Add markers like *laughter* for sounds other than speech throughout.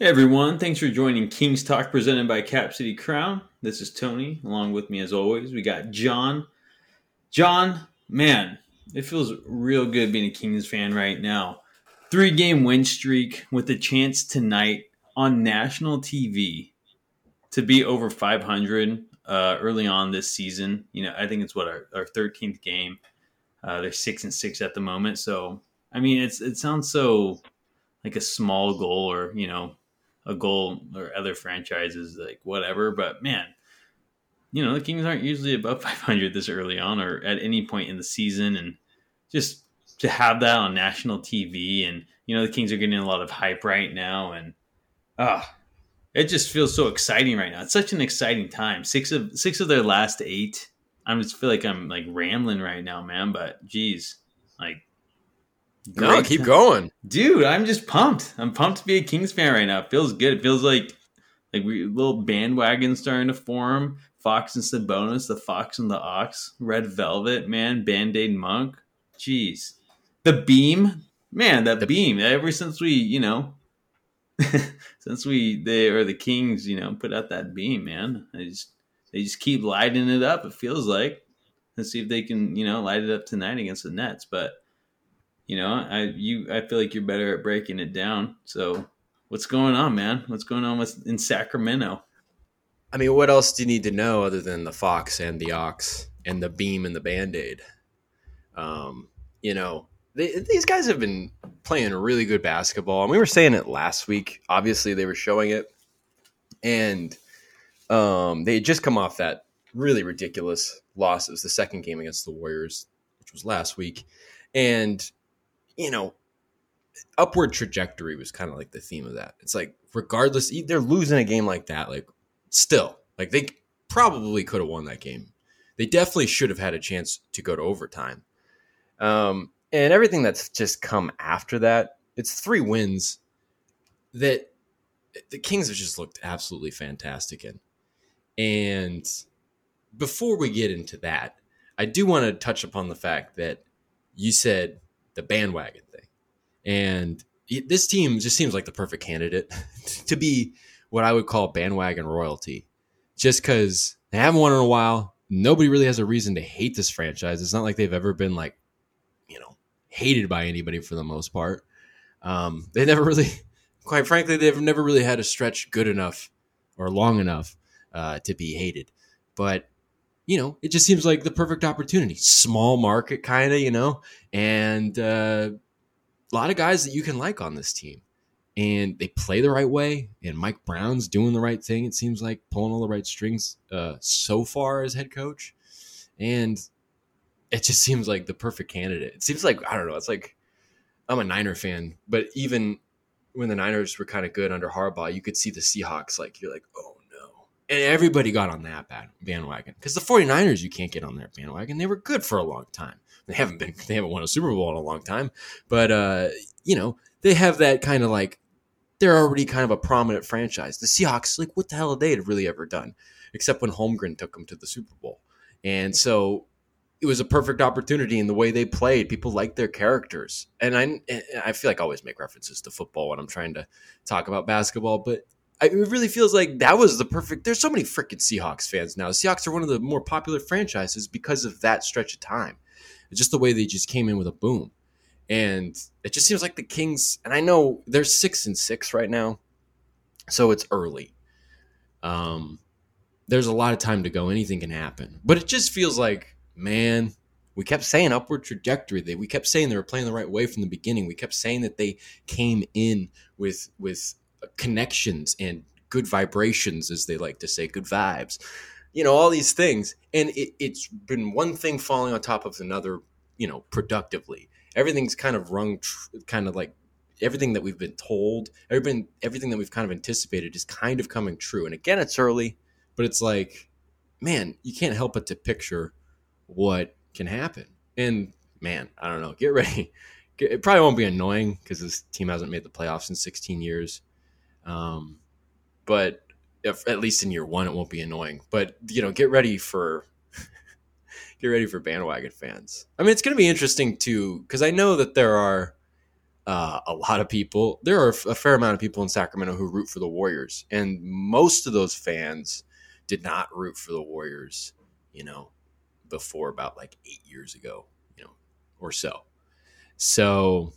Hey everyone, thanks for joining Kings Talk presented by Cap City Crown. This is Tony. Along with me as always, we got John. John, man, it feels real good being a Kings fan right now. Three game win streak with a chance tonight on national TV to be over 500 uh, early on this season. You know, I think it's what our, our 13th game. Uh, they're six and six at the moment. So, I mean, it's it sounds so like a small goal or, you know, a goal or other franchises like whatever. But man, you know the Kings aren't usually above *laughs* 500 this early on or at any point in the season, and just to have that on national TV and you know the Kings are getting a lot of hype right now, and ah. Uh, it just feels so exciting right now. It's such an exciting time. Six of six of their last eight. I just feel like I'm like rambling right now, man. But geez, like no, keep going, dude. I'm just pumped. I'm pumped to be a Kings fan right now. It feels good. It feels like like we little bandwagon starting to form. Fox and Sabonis, the Fox and the Ox, Red Velvet, man, Band Aid Monk. Jeez, the Beam, man, that the Beam. Ever since we, you know, *laughs* since we they or the Kings, you know, put out that Beam, man, they just they just keep lighting it up. It feels like. Let's see if they can, you know, light it up tonight against the Nets, but you know, I you I feel like you're better at breaking it down. So what's going on, man? What's going on with in Sacramento? I mean, what else do you need to know other than the fox and the ox and the beam and the band aid? Um, you know, they, these guys have been playing really good basketball, and we were saying it last week. Obviously, they were showing it, and um, they had just come off that really ridiculous loss. It was the second game against the Warriors, which was last week, and you know, upward trajectory was kind of like the theme of that. It's like regardless, they're losing a game like that, like still, like they probably could have won that game. They definitely should have had a chance to go to overtime. Um, and everything that's just come after that, it's three wins that the Kings have just looked absolutely fantastic in. And before we get into that, I do want to touch upon the fact that you said the bandwagon thing. And this team just seems like the perfect candidate *laughs* to be what I would call bandwagon royalty. Just because they haven't won in a while, nobody really has a reason to hate this franchise. It's not like they've ever been like, you know, hated by anybody for the most part. Um, they never really, *laughs* quite frankly, they've never really had a stretch good enough or long enough uh, to be hated. But you know, it just seems like the perfect opportunity. Small market, kind of, you know, and uh, a lot of guys that you can like on this team. And they play the right way, and Mike Brown's doing the right thing. It seems like pulling all the right strings uh, so far as head coach, and it just seems like the perfect candidate. It seems like I don't know. It's like I'm a Niner fan, but even when the Niners were kind of good under Harbaugh, you could see the Seahawks. Like you're like, oh and everybody got on that bandwagon. Because the 49ers you can't get on their bandwagon. They were good for a long time. They haven't been they haven't won a super bowl in a long time. But uh you know they have that kind of like they're already kind of a prominent franchise. The seahawks like what the hell have they really ever done except when holmgren took them to the super bowl? And so it was a perfect opportunity in the way they played. People like their characters, and I I feel like I always make references to football when I'm trying to talk about basketball, but it really feels like that was the perfect. There's so many freaking Seahawks fans now. Seahawks are one of the more popular franchises because of that stretch of time. It's just the way they just came in with a boom, and it just seems like the Kings. And I know they're six and six right now, so it's early. Um, there's a lot of time to go. Anything can happen, but it just feels like, man, we kept saying upward trajectory. We kept saying they were playing the right way from the beginning. We kept saying that they came in with with connections and good vibrations, as they like to say, good vibes, you know, all these things. And it, it's been one thing falling on top of another, you know, productively. Everything's kind of rung, tr- kind of like everything that we've been told, everything, everything that we've kind of anticipated is kind of coming true. And again, it's early, but it's like, man, you can't help but to picture what can happen. And man, I don't know. Get ready. It probably won't be annoying because this team hasn't made the playoffs in 16 years. Um, but if, at least in year one, it won't be annoying. But you know, get ready for *laughs* get ready for bandwagon fans. I mean, it's going to be interesting too because I know that there are uh, a lot of people, there are a fair amount of people in Sacramento who root for the Warriors, and most of those fans did not root for the Warriors, you know, before about like eight years ago, you know, or so. So,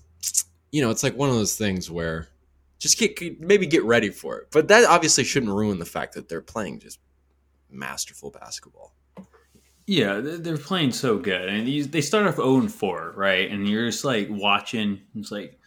you know, it's like one of those things where just get maybe get ready for it, but that obviously shouldn't ruin the fact that they're playing just masterful basketball. Yeah, they're playing so good, and they start off zero and four, right? And you're just like watching, it's like,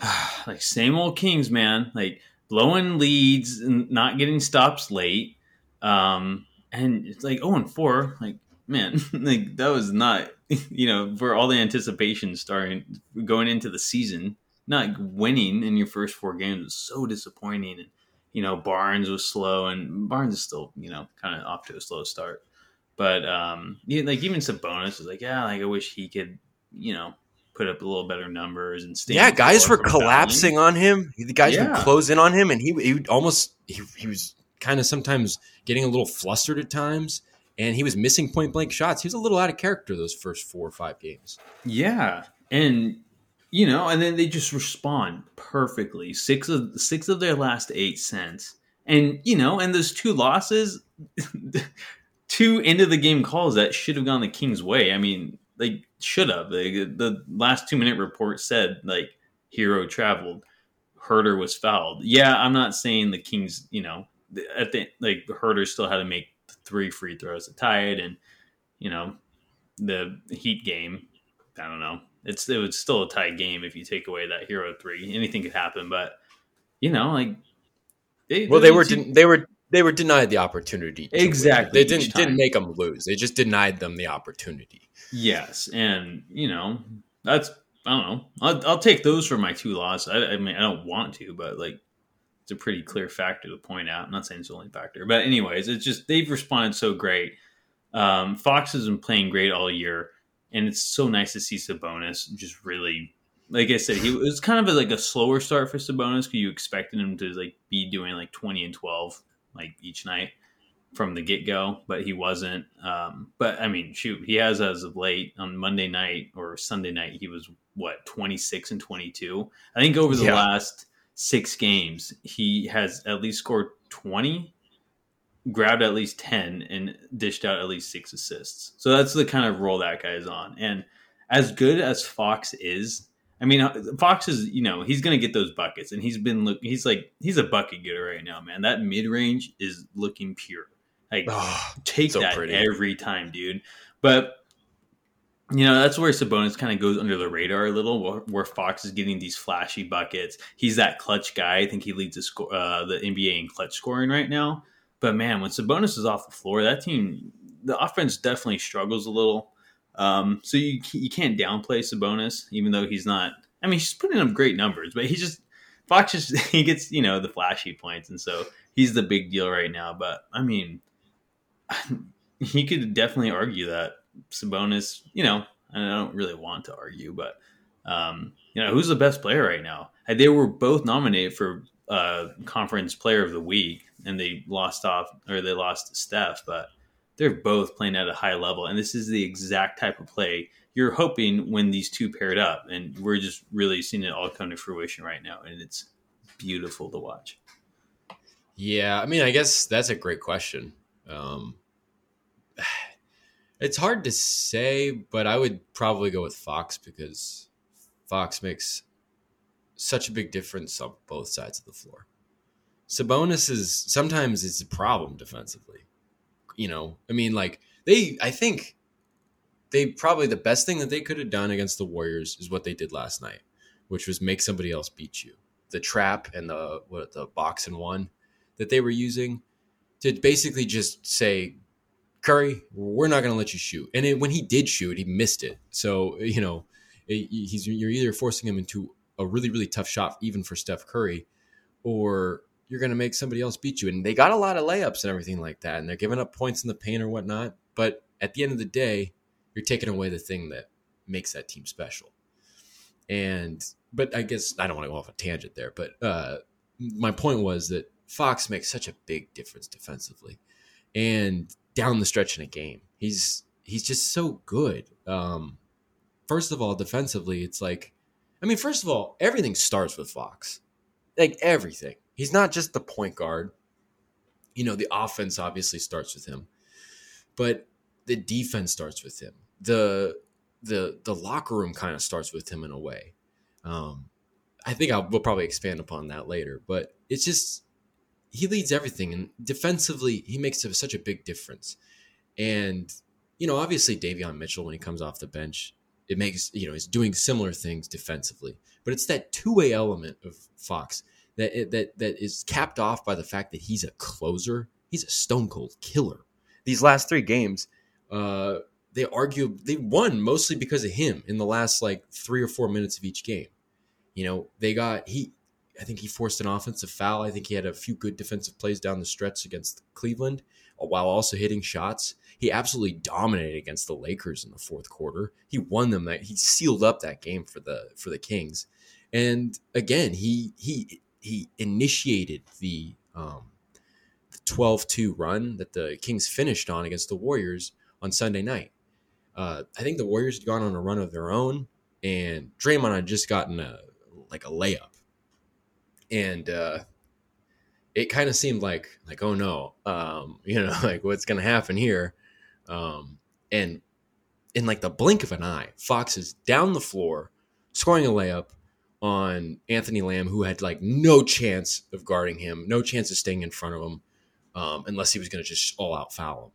*sighs* like same old Kings, man. Like blowing leads and not getting stops late, um, and it's like zero and four. Like man, *laughs* like that was not, *laughs* you know, for all the anticipation starting going into the season, not winning in your first four games was so disappointing. And you know, Barnes was slow, and Barnes is still, you know, kind of off to a slow start. But um, like even Sabonis was like, yeah, like I wish he could, you know, put up a little better numbers and stay. Yeah, guys were collapsing on him. The guys yeah. would close in on him, and he he almost he, he was kind of sometimes getting a little flustered at times, and he was missing point blank shots. He was a little out of character those first four or five games. Yeah, and you know, and then they just respond perfectly. Six of six of their last eight cents, and you know, and those two losses. *laughs* two end of the game calls that should have gone the Kings' way. I mean, they should have. They, the last two minute report said like Herro traveled, Huerter was fouled. Yeah, I'm not saying the Kings. You know, at the like Huerter still had to make three free throws to tie it, and you know, the Heat game. I don't know. It's it was still a tight game if you take away that Herro three. Anything could happen, but you know, like they, well, they were they were they were denied the opportunity. exactly. Win. They didn't didn't make them lose. They just denied them the opportunity. Yes, and you know that's I don't know. I'll, I'll take those for my two losses. I, I, mean, I don't want to, but like it's a pretty clear factor to point out. I'm not saying it's the only factor, but anyways, it's just they've responded so great. Um, Fox has been playing great all year, and it's so nice to see Sabonis just really. Like I said, he it was kind of a, like a slower start for Sabonis because you expected him to like be doing like 20 and 12 like each night from the get go, but he wasn't. Um, but I mean, shoot, he has as of late on Monday night or Sunday night, he was what twenty six and twenty two. I think over the yeah. last six games, he has at least scored twenty, grabbed at least ten, and dished out at least six assists. So that's the kind of role that guy is on. And as good as Fox is, I mean, Fox is you know he's going to get those buckets, and he's been look. He's like he's a bucket getter right now, man. That mid range is looking pure. Like oh, take so that pretty. every time, dude. But you know that's where Sabonis kind of goes under the radar a little, where Fox is getting these flashy buckets. He's that clutch guy. I think he leads the score, uh, the NBA in clutch scoring right now. But man, when Sabonis is off the floor, that team, the offense definitely struggles a little. Um, so you you can't downplay Sabonis, even though he's not. I mean, he's putting up great numbers, but he just Fox just *laughs* he gets you know the flashy points, and so he's the big deal right now. But I mean, *laughs* he could definitely argue that Sabonis. You know, I don't really want to argue, but um, you know, who's the best player right now? They were both nominated for uh, conference player of the week, and they lost off or they lost Steph, but they're both playing at a high level, and this is the exact type of play you're hoping when these two paired up, and we're just really seeing it all come to fruition right now, and it's beautiful to watch. Yeah, I mean, I guess that's a great question. Um, *sighs* it's hard to say, but I would probably go with Fox because Fox makes such a big difference on both sides of the floor. Sabonis is sometimes it's a problem defensively you know, I mean, like they, I think they probably the best thing that they could have done against the Warriors is what they did last night, which was make somebody else beat you. The trap and the what the box and one that they were using to basically just say, Curry, we're not going to let you shoot. And it, when he did shoot, he missed it. So you know, it, he's you're either forcing him into a really really tough shot, even for Steph Curry, or you're going to make somebody else beat you. And they got a lot of layups and everything like that. And they're giving up points in the paint or whatnot. But at the end of the day, you're taking away the thing that makes that team special. And, but I guess I don't want to go off a tangent there. But uh, my point was that Fox makes such a big difference defensively and down the stretch in a game. He's, he's just so good. Um, first of all, defensively, it's like, I mean, first of all, everything starts with Fox. Like everything. He's not just the point guard. You know, the offense obviously starts with him, but the defense starts with him. The the the locker room kind of starts with him in a way. Um, I think I'll, we'll probably expand upon that later, but it's just he leads everything, and defensively he makes such a big difference. And you know, obviously Davion Mitchell when he comes off the bench, it makes you know he's doing similar things defensively, but it's that two way element of Fox that that that is capped off by the fact that he's a closer. He's a stone cold killer. These last three games, uh, they argue they won mostly because of him in the last like three or four minutes of each game. You know, they got he. I think he forced an offensive foul. I think he had a few good defensive plays down the stretch against Cleveland, uh, while also hitting shots. He absolutely dominated against the Lakers in the fourth quarter. He won them. That he sealed up that game for the for the Kings. And again, he he he initiated the um, 12-2 run that the Kings finished on against the Warriors on Sunday night. Uh, I think the Warriors had gone on a run of their own, and Draymond had just gotten a like a layup, and uh, it kind of seemed like like oh no, um, *laughs* you know, like what's gonna happen here, um, and in like the blink of an eye, Fox is down the floor, scoring a layup on Anthony Lamb, who had like no chance of guarding him, no chance of staying in front of him, um, unless he was going to just all out foul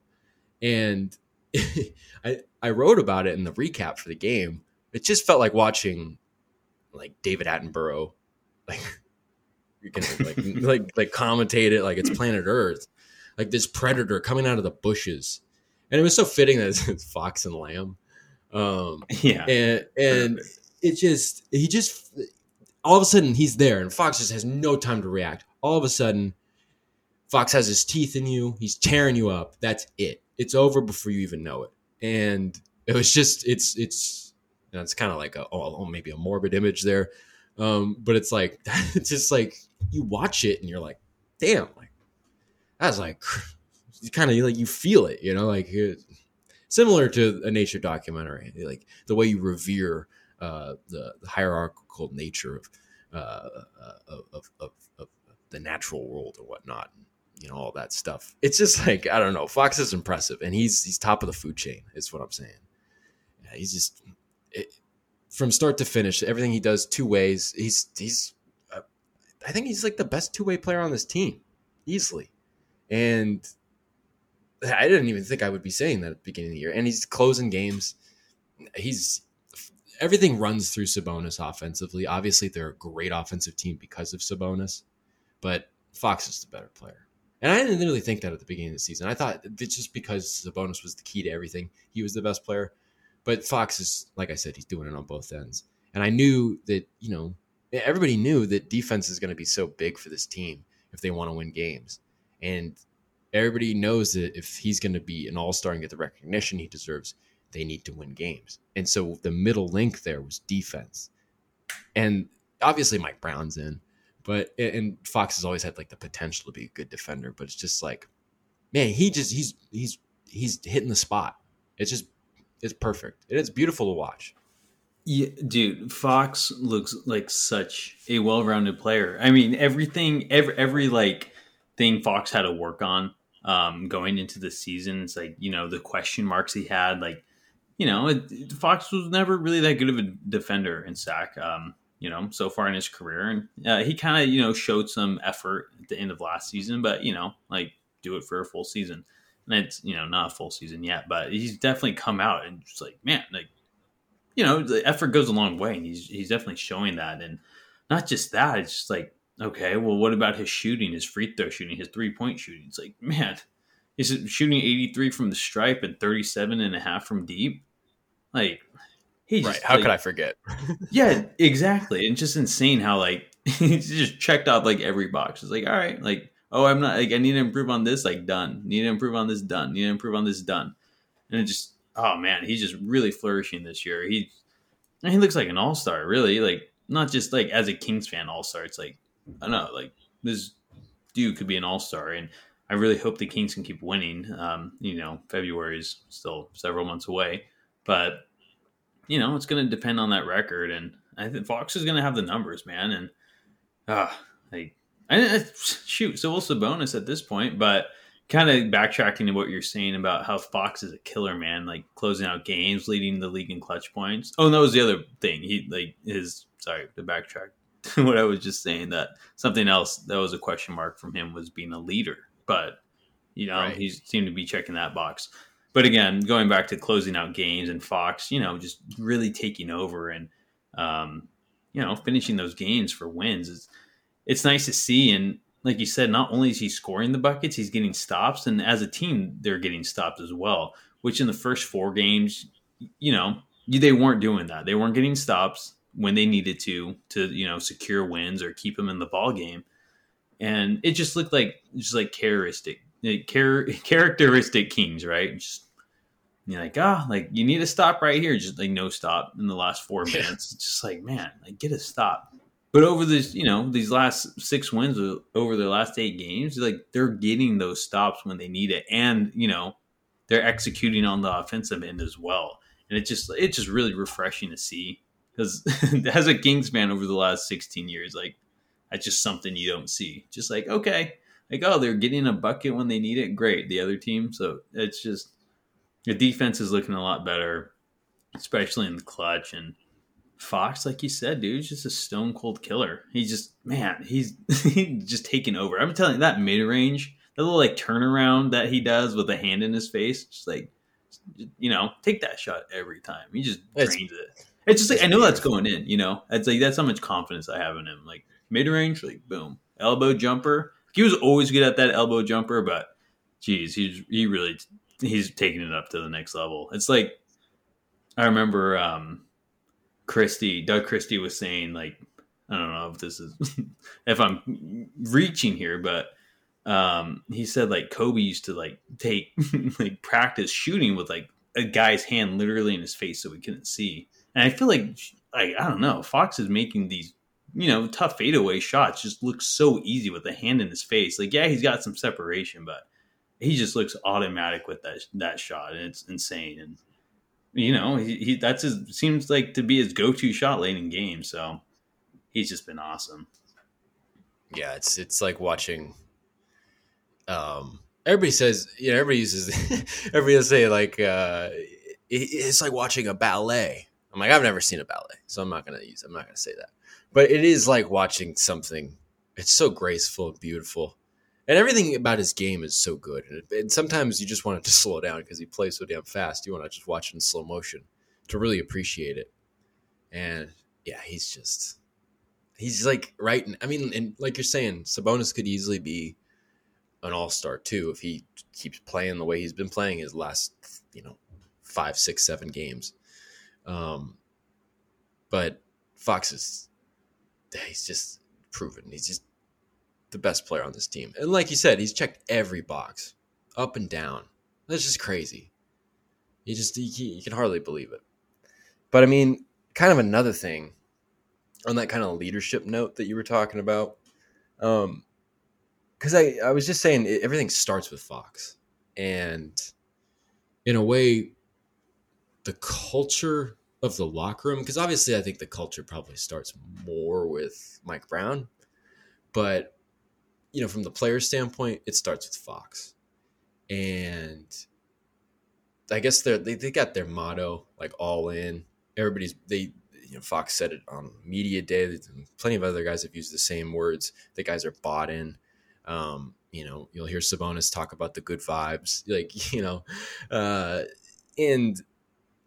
him. And *laughs* I I wrote about it in the recap for the game. It just felt like watching like David Attenborough, like *laughs* you can like *laughs* like like commentate it like it's Planet Earth, like this predator coming out of the bushes, and it was so fitting that it's, Fox and Lamb. Um, yeah, and and it just he just all of a sudden he's there, and Fox just has no time to react. All of a sudden, Fox has his teeth in you. He's tearing you up. That's it. It's over before you even know it. And it was just it's it's you know, it's kind of like a oh, maybe a morbid image there, um, but it's like *laughs* it's just like you watch it and you're like, damn, like that's like *laughs* you kind of like you feel it, you know, like similar to a nature documentary, like the way you revere uh, the, the, hierarchical nature of, uh, of, of, of, of the natural world or whatnot you know all that stuff. It's just like I don't know. Fox is impressive, and he's he's top of the food chain. Is what I'm saying. Yeah, he's just it, from start to finish. Everything he does two ways. He's he's. Uh, I think he's like the best two way player on this team, easily. And I didn't even think I would be saying that at the beginning of the year. And he's closing games. He's everything runs through Sabonis offensively. Obviously, they're a great offensive team because of Sabonis, but Fox is the better player. And I didn't really think that at the beginning of the season. I thought it's just because Sabonis was the key to everything. He was the best player. But Fox is, like I said, he's doing it on both ends. And I knew that, you know, everybody knew that defense is going to be so big for this team if they want to win games. And everybody knows that if he's going to be an all star and get the recognition he deserves, they need to win games. And so the middle link there was defense. And obviously, Mike Brown's in. But and Fox has always had like the potential to be a good defender, but it's just like, man, he just he's he's he's hitting the spot. It's just it's perfect. It's beautiful to watch. Yeah, dude, Fox looks like such a well-rounded player. I mean, everything, every every like thing Fox had to work on um, going into the season. It's like you know the question marks he had. Like you know, it, Fox was never really that good of a defender in Sac. Um, you know, so far in his career. And uh, he kind of, you know, showed some effort at the end of last season, but, you know, like do it for a full season. And it's, you know, not a full season yet, but he's definitely come out and just like, man, like, you know, the effort goes a long way. And he's, he's definitely showing that. And not just that, it's just like, okay, well, what about his shooting, his free throw shooting, his three point shooting? It's like, man, he's shooting 83 from the stripe and 37 and a half from deep. Like, he right. How like, could I forget? *laughs* yeah, exactly. And just insane how like *laughs* he just checked off like every box. It's like, all right, like, oh, I'm not like I need to improve on this, like done. Need to improve on this, done. Need to improve on this, done. And it just, oh man, he's just really flourishing this year. He he looks like an all star, really. Like not just like as a Kings fan all star. It's like I don't know, like this dude could be an all star, and I really hope the Kings can keep winning. Um, you know, February is still several months away, but you know, it's going to depend on that record. And I think Fox is going to have the numbers, man. And ah, uh, like, I, shoot, so we'll Sabonis at this point, but kind of backtracking to what you're saying about how Fox is a killer man, like closing out games, leading the league in clutch points. Oh, and that was the other thing. He like his sorry to backtrack *laughs* what I was just saying that something else that was a question mark from him was being a leader, but you know right. he seemed to be checking that box. But again, going back to closing out games and Fox, you know, just really taking over and um, you know finishing those games for wins is it's nice to see and like you said, not only is he scoring the buckets, he's getting stops, and as a team, they're getting stops as well. Which in the first four games, you know, they weren't doing that. They weren't getting stops when they needed to to you know secure wins or keep them in the ball game, and it just looked like just like characteristic *laughs* characteristic Kings, right? Just you're like, ah, oh, like you need a stop right here, just like no stop in the last four minutes. Just like, man, like get a stop. But over this, you know, these last six wins over the last eight games, like they're getting those stops when they need it, and you know, they're executing on the offensive end as well. And it's just it's just really refreshing to see because *laughs* as a Kings fan over the last 16 years, like that's just something you don't see. Just like okay, like oh, they're getting a bucket when they need it. Great, the other team. So it's just the defense is looking a lot better, especially in the clutch and Fox, like you said, dude, is just a stone cold killer. He's just man, he's *laughs* he's just taking over. I'm telling you that mid range, that little like turnaround that he does with a hand in his face, just like you know, take that shot every time. He just it's, drains it. It's just like I know that's going in. You know, it's like that's how much confidence I have in him. Like mid range, like boom, elbow jumper. He was always good at that elbow jumper, but geez, he's he really he's taking it up to the next level. It's like I remember. um Christie, Doug Christie was saying like, I don't know if this is *laughs* if I'm reaching here, but um, he said like Kobe used to like take *laughs* like practice shooting with like a guy's hand literally in his face so we couldn't see. And I feel like like I don't know, Fox is making these you know tough fadeaway shots just look so easy with the hand in his face. Like yeah, he's got some separation, but he just looks automatic with that that shot, and it's insane. And you know, he, he that's his seems like to be his go-to shot late in games. So he's just been awesome. Yeah, it's it's like watching. Um, everybody says, you know, everybody uses, *laughs* everybody say like, uh, it, it's like watching a ballet. I'm like, I've never seen a ballet, so I'm not gonna use. I'm not gonna say that, but it is like watching something. It's so graceful and beautiful and everything about his game is so good. And, sometimes you just want it to *laughs* slow down because he plays so damn fast. You want to just watch it in slow motion to really appreciate it. And yeah, he's just he's like right. I mean, and like you're saying, Sabonis could easily be an all star too if he keeps playing the way he's been playing his last you know five, six, seven games. Um, but Fox is he's just proven. He's just the best player on this team. And like you said, he's checked every box up and down. That's just crazy. You just you, you can hardly believe it. But I mean, kind of another thing on that kind of leadership note that you were talking about. Um, because I, I was just saying everything starts with Fox. And in a way, the culture of the locker room, because obviously I think the culture probably starts more with Mike Brown, but you know, from the player standpoint, it starts with Fox. And I guess they they they got their motto like all in. Everybody's they you know Fox said it on media day. Plenty of other guys have used the same words. The guys are bought in. Um, you know, you'll hear Sabonis talk about the good vibes, *laughs* like you know, uh, and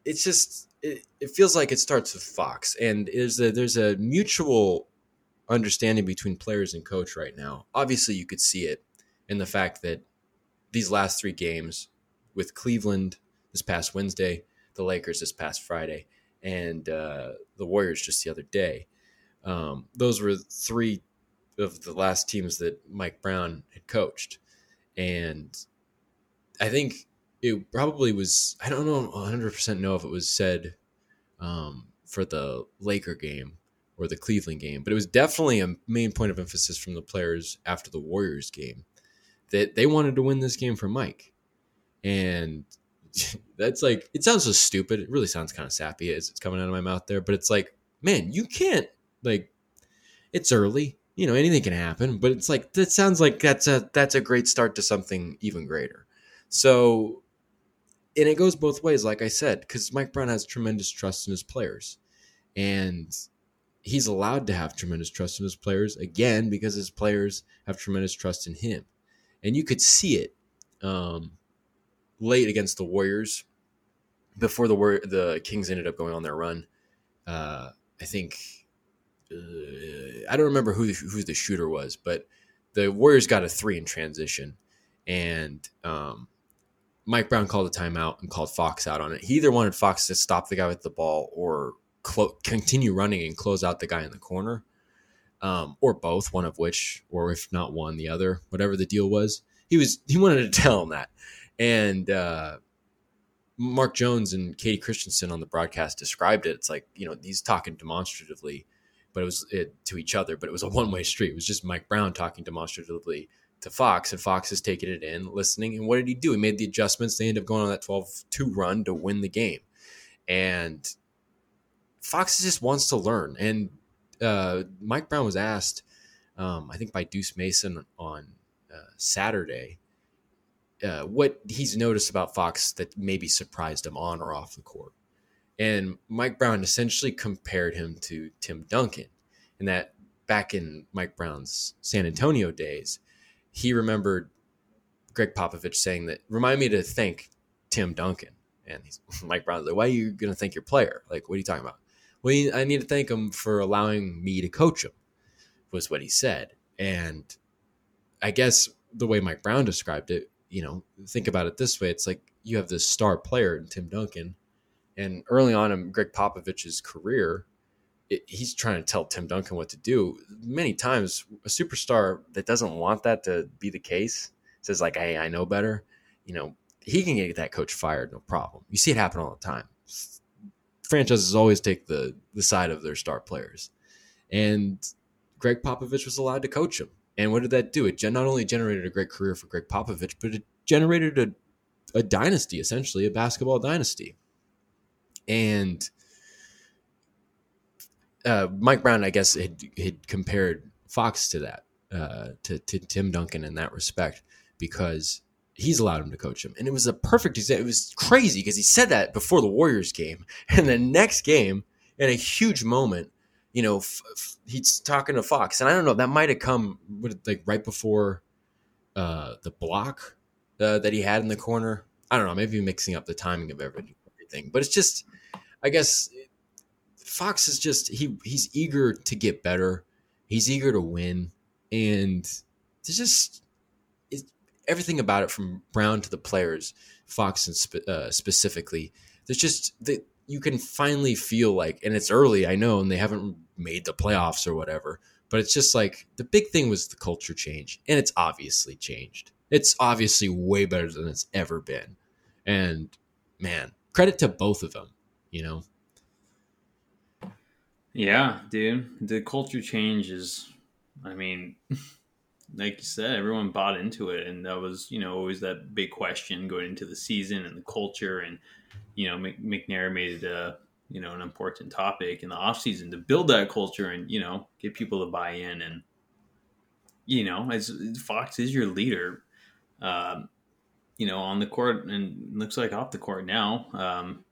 it's just it, it feels like it starts with Fox, and there's a there's a mutual understanding between players and coach right now. Obviously, you could see it in the fact that these last three games with Cleveland this past Wednesday, the Lakers this past Friday, and uh, the Warriors just the other day. Um, those were three of the last teams that Mike Brown had coached. And I think it probably was, I don't know 100% know if it was said um, for the Laker game or the Cleveland game, but it was definitely a main point of emphasis from the players after the Warriors game that they wanted to win this game for Mike. And *laughs* that's like, it sounds so stupid. It really sounds kind of sappy as it's coming out of my mouth there, but it's like, man, you can't like. It's early, you know, anything can happen, but it's like that sounds like that's a that's a great start to something even greater. So, and it goes both ways, like I said, because Mike Brown has tremendous trust in his players, and he's allowed to have tremendous trust in his players again because his players have tremendous trust in him, and you could see it um, late against the Warriors before the War- the Kings ended up going on their run. Uh, I think uh, I don't remember who who the shooter was, but the Warriors got a three in transition, and um, Mike Brown called a timeout and called Fox out on it. He either wanted Fox to stop the guy with the ball or clo- continue running and close out the guy in the corner, um, or both, one of which, or if not one, the other, whatever the deal was. He was he wanted to *laughs* tell him that, and uh, Mark Jones and Kayte Christensen on the broadcast described it. It's like you know he's talking demonstratively but it was it, to each other. But it was a one way street. It was just Mike Brown talking demonstratively to Fox, and Fox is taking it in, listening. And what did he do? He made the adjustments. They ended up going on that 12 2 run to win the game. And Fox just wants to learn. And uh, Mike Brown was asked, um, I think by Deuce Mason on uh, Saturday, uh, what he's noticed about Fox that maybe surprised him on or off the court. And Mike Brown essentially compared him to Tim Duncan, and that back in Mike Brown's San Antonio days, he remembered Gregg Popovich saying that, remind me to thank Tim Duncan. And *laughs* Mike Brown's like, why are you going to thank your player? Like, what are you talking about? Well, I need to thank him for allowing me to coach him, was what he said. And I guess the way Mike Brown described it, you know, think about it this way it's like you have this star player in Tim Duncan and early on in Gregg Popovich's career, it, he's trying to tell Tim Duncan what to do. Many times, a superstar that doesn't want that to be the case says like, "Hey, I know better." You know, he can get that coach fired, no problem. You see it happen all the time. Franchises always take the the side of their star players, and Gregg Popovich was allowed to coach him. And what did that do? It not only generated a great career for Gregg Popovich, but it generated a, a dynasty, essentially a basketball dynasty and uh, Mike Brown, I guess, had, had compared Fox to that, uh, to, to Tim Duncan in that respect, because he's allowed him to coach him. And it was a perfect example. It was crazy because he said that before the Warriors game. *laughs* And the next game, in a huge moment, you know, f- f- he's talking to Fox. And I don't know, that might have come like right before uh, the block uh, that he had in the corner. I don't know, maybe mixing up the timing of everything. But it's just, I guess Fox is just he he's eager to get better. He's eager to win, and there's just everything about it from Brown to the players, Fox and spe- uh, specifically. There's just that you can finally feel like, and it's early, I know, and they haven't made the playoffs or whatever. But it's just like the big thing was the culture change, and it's obviously changed. It's obviously way better than it's ever been, and man, credit to both of them you know? Yeah, dude. The culture change is, I mean, *laughs* like you said, everyone bought into it. And that was, you know, always that big question going into the season and the culture. And, you know, McNair made it a, you know, an important topic in the offseason to build that culture and, you know, get people to buy in. And, you know, as Fox is your leader, um, you know, on the court and looks like off the court now. Um,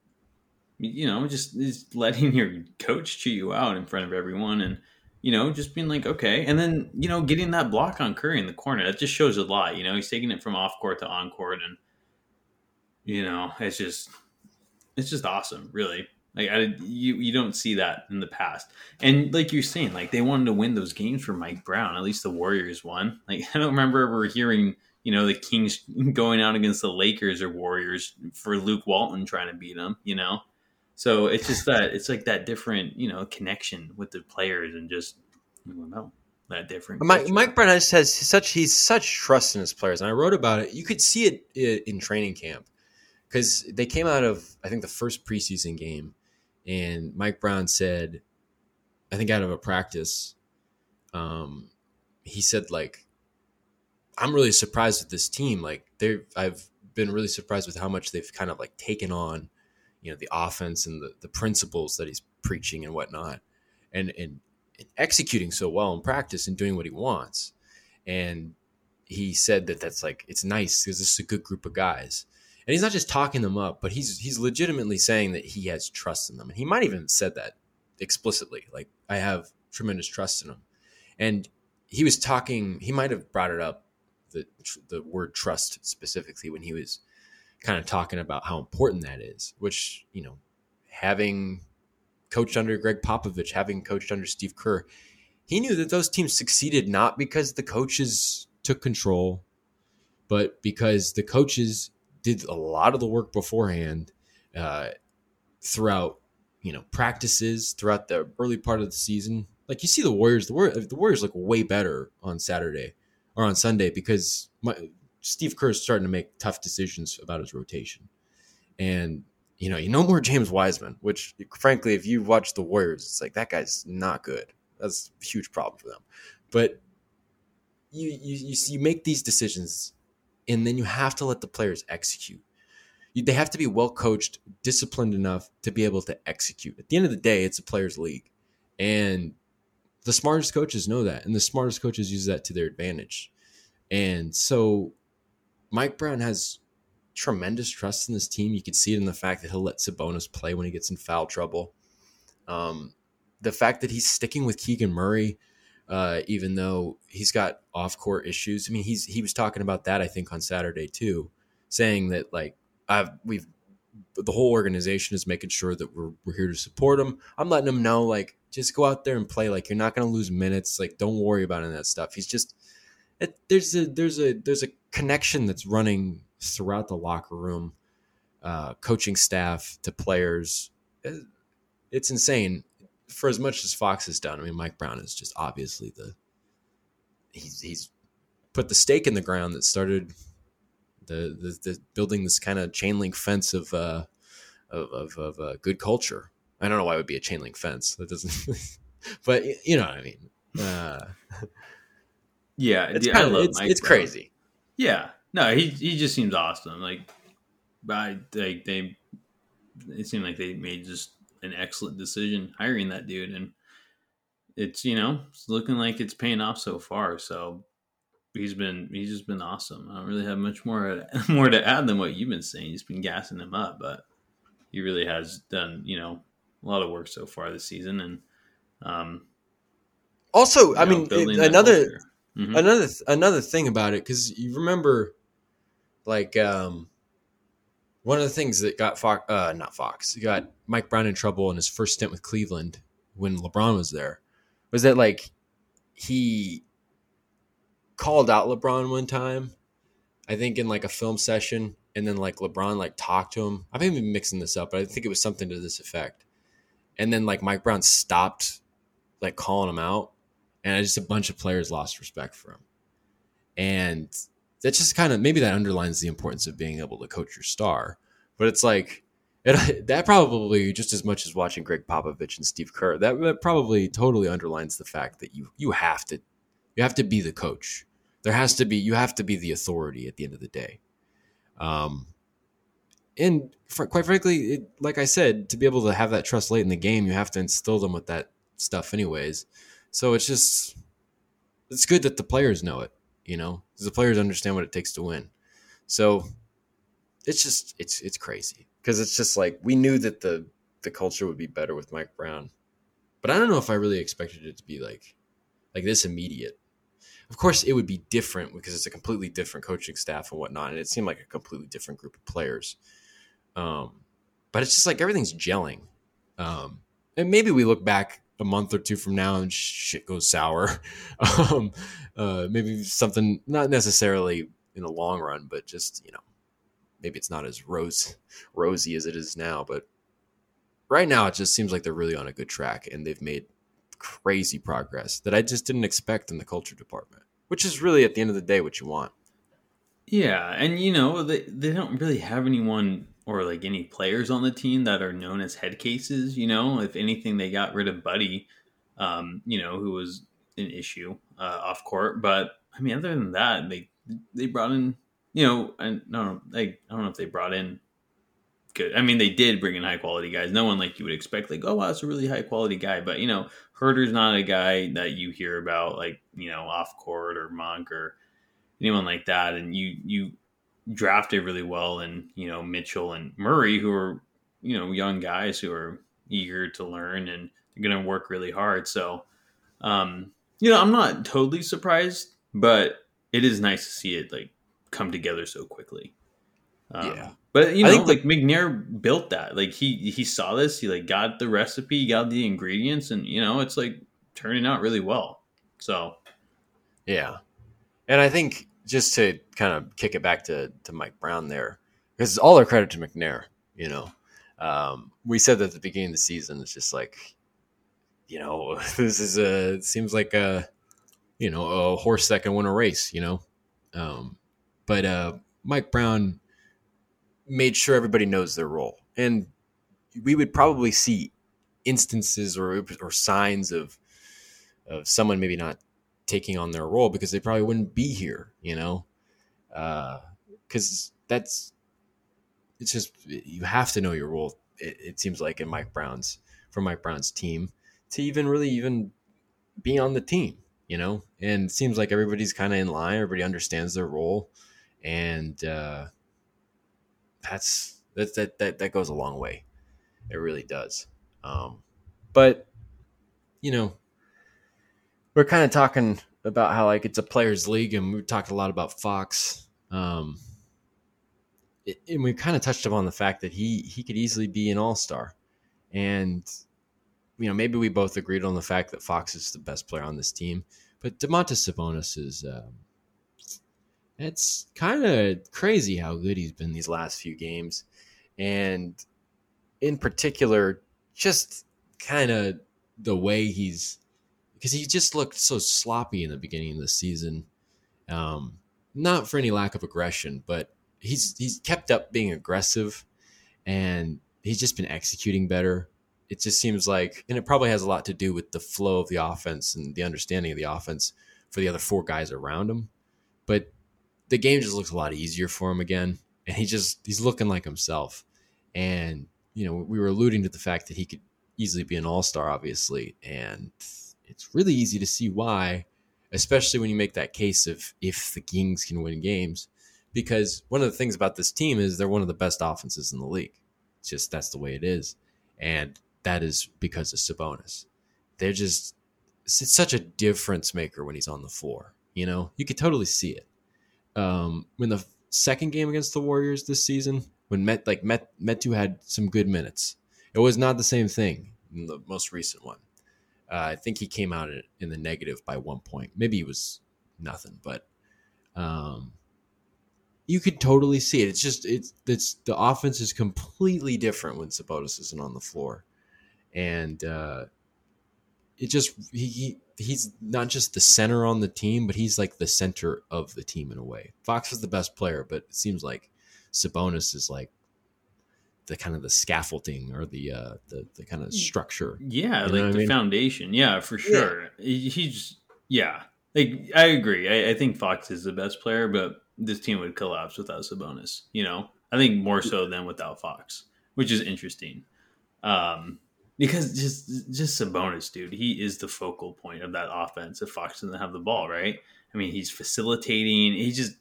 you know, just, just letting *laughs* your coach chew you out in front of everyone and, you know, just being like, okay. And then, you know, getting that block on Curry in the corner, that just shows a lot. You know, he's taking it from off court to on court. And, you know, it's just, it's just awesome, really. Like, I, you, you don't see that in the past. And like you're saying, like, they wanted to win those games for Mike Brown. At least the Warriors won. Like, *laughs* I don't remember ever hearing, you know, the Kings *laughs* going out against the Lakers or Warriors for Luke Walton trying to beat them, you know? So it's just that it's like that different, you know, connection with the players and just I don't know that different. Mike, Mike Brown has, has such he's such trust in his players, and I wrote about it. You could see it in training camp because they came out of I think the first preseason game, and Mike Brown said, I think out of a practice, um, he said like, I'm really surprised with this team. Like they, I've been really surprised with how much they've kind of like taken on you know the offense and the, the principles that he's preaching and whatnot and and, and executing so well in practice and doing what he wants. And he said that that's like it's nice because this is a good group of guys. And he's not just talking them up, but he's he's legitimately saying that he has trust in them. And he might even said that explicitly, like I have tremendous trust in them. And he was talking. He might have brought it up the the word trust specifically when he was kind of talking about how important that is. Which you know, having coached under Gregg Popovich, having coached under Steve Kerr, he knew that those teams succeeded not because the coaches took control, but because the coaches did a lot of the work beforehand uh, throughout you know practices throughout the early part of the season like you see the Warriors, the Warriors, the Warriors look way better on Saturday or on Sunday because my, Steve Kerr is starting to make tough decisions about his rotation, and you know, you know more James Wiseman, which frankly, if you watch the Warriors, it's like that guy's not good. That's a huge problem for them. But you you you, you make these decisions, and then you have to let the players execute. You, they have to be well coached, disciplined enough to be able to execute. At the end of the day, it's a players' league, and the smartest coaches know that, and the smartest coaches use that to their advantage. And so Mike Brown has tremendous trust in this team. You can see it in the fact that he'll let Sabonis play when he gets in foul trouble. Um, the fact that he's sticking with Keegan Murray, uh, even though he's got off court issues. I mean, he's he was talking about that I think on Saturday too, saying that like I've we've the whole organization is making sure that we're we're here to support him. I'm letting him know like just go out there and play. Like you're not going to lose minutes. Like don't worry about any of that stuff. He's just it, there's a there's a there's a connection that's running throughout the locker room, uh, coaching staff to players. It's insane. For as much as Fox has done, I mean, Mike Brown is just obviously the he's he's put the stake in the ground that started the the, the building this kind of chain link fence of uh, of of, of uh, good culture I don't know why it would be a chain link fence. That doesn't, *laughs* but you know what I mean. Uh, *laughs* yeah, it's kind of it's, it's crazy. Yeah, no, he he just seems awesome. Like, I like they, it seemed like they made just an excellent decision hiring that dude, and it's you know it's looking like it's paying off so far. So he's been he's just been awesome. I don't really have much more *laughs* more to add than what you've been saying. He's been gassing him up, but he really has done you know a lot of work so far this season, and um, also, I know, mean, another mm-hmm. another another thing about it because you remember, like, um, one of the things that got Fox, uh, not Fox, got Mike Brown in trouble in his first stint with Cleveland when LeBron was there, was that like he called out LeBron one time, I think in like a film session, and then like LeBron like talked to him. I may be mixing this up, but I think it was something to this effect and then like Mike Brown stopped like calling him out, and just a bunch of players lost respect for him, and that just kind of maybe that underlines the importance of being able to coach your star, but it's like. It, *laughs* that probably just as much as watching Gregg Popovich and Steve Kerr. That, that probably totally underlines the fact that you you have to you have to be the coach. There has to be you have to be the authority at the end of the day. Um, and for, quite frankly, it, like I said, to be able to have that trust late in the game, you have to instill them with that stuff, anyways. So it's just it's good that the players know it, you know, the players understand what it takes to win. So it's just it's it's crazy because it's just like we knew that the the culture would be better with Mike Brown, but I don't know if I really expected it to be like like this immediate. Of course, it would be different because it's a completely different coaching staff and whatnot, and it seemed like a completely different group of players. Um, but it's just like everything's gelling. Um, and maybe we look back a month or two from now and shit goes sour. *laughs* um, uh, maybe something not necessarily in the long run, but just you know, maybe it's not as rose rosy as it is now. But right now, it just seems like they're really on a good track, and they've made crazy progress that I just didn't expect in the culture department, which is really at the end of the day what you want. Yeah, and you know they they don't really have anyone or like any players on the team that are known as head cases. You know, if anything, they got rid of Buddy, um, you know, who was an issue uh, off court. But I mean, other than that, they they brought in, you know, and no, like I don't know if they brought in good. I mean, they did bring in high quality guys. No one like you would expect, like, oh, wow, that's a really high quality guy. But you know, Huerter's not a guy that you hear about, like you know, off court or Monk or anyone like that. And you you drafted really well, and you know Mitchell and Murray, who are you know young guys who are eager to learn and they're going to work really hard. So, um, you know, I'm not totally surprised, but it is nice to see it like come together so quickly. Um, yeah. But you know, think like McNair built that. Like he he saw this, he like got the recipe, got the ingredients, and you know, it's like turning out really well. So Yeah. And I think just to kind of kick it back to, to Mike Brown there, because all our credit to McNair, you know. Um, we said that at the beginning of the season, it's just like, you know, *laughs* this is a, it seems like a, you know, a horse that can win a race, you know. Um, but uh, Mike Brown made sure everybody knows their role. And we would probably see instances or, or signs of, of someone maybe not taking on their role because they probably wouldn't be here, you know? Because uh, that's, it's just, you have to know your role, it, it seems like in Mike Brown's, for Mike Brown's team to even really even be on the team, you know? And it seems like everybody's kind of in line, everybody understands their role. And uh, that's, that, that, that, that goes a long way. It really does. Um, but, you know, we're kind of talking about how like it's a players league and we talked a lot about Fox. Um, it, and we kind of touched upon the fact that he he could easily be an all-star. And you know, maybe we both agreed on the fact that Fox is the best player on this team, but Domantas Sabonis is um, it's kind of crazy how good he's been these last few games. And in particular, just kind of the way he's because he just looked so sloppy in the beginning of the season. Um, not for any lack of aggression, but he's he's kept up being aggressive, and he's just been executing better. It just seems like, and it probably has a lot to do with the flow of the offense and the understanding of the offense for the other four guys around him. But the game just looks a lot easier for him again, and he just he's looking like himself. And you know, we were alluding to the fact that he could easily be an all star, obviously, and it's really easy to see why, especially when you make that case of if the Kings can win games. Because one of the things about this team is they're one of the best offenses in the league. It's just that's the way it is. And that is because of Sabonis. They're just it's such a difference maker when he's on the floor. You know, you could totally see it. Um, when the second game against the Warriors this season, when Met like Met Metu had some good minutes, it was not the same thing in the most recent one. Uh, I think he came out in the negative by one point. Maybe it was nothing, but um, you could totally see it. It's just it's it's the offense is completely different when Sabonis isn't on the floor, and uh, it just he, he he's not just the center on the team, but he's like the center of the team in a way. Fox is the best player, but it seems like Sabonis is like the kind of the scaffolding or the uh the, the kind of structure. Yeah you like the mean? foundation. Yeah for sure. Yeah. he's yeah. Like i agree. I, I, think fox is the best player but this team would collapse without sabonis you know? I think more so than without fox which is interesting. Um because just just sabonis dude he is the focal point of that offense if fox doesn't have the ball right? I mean he's facilitating. He just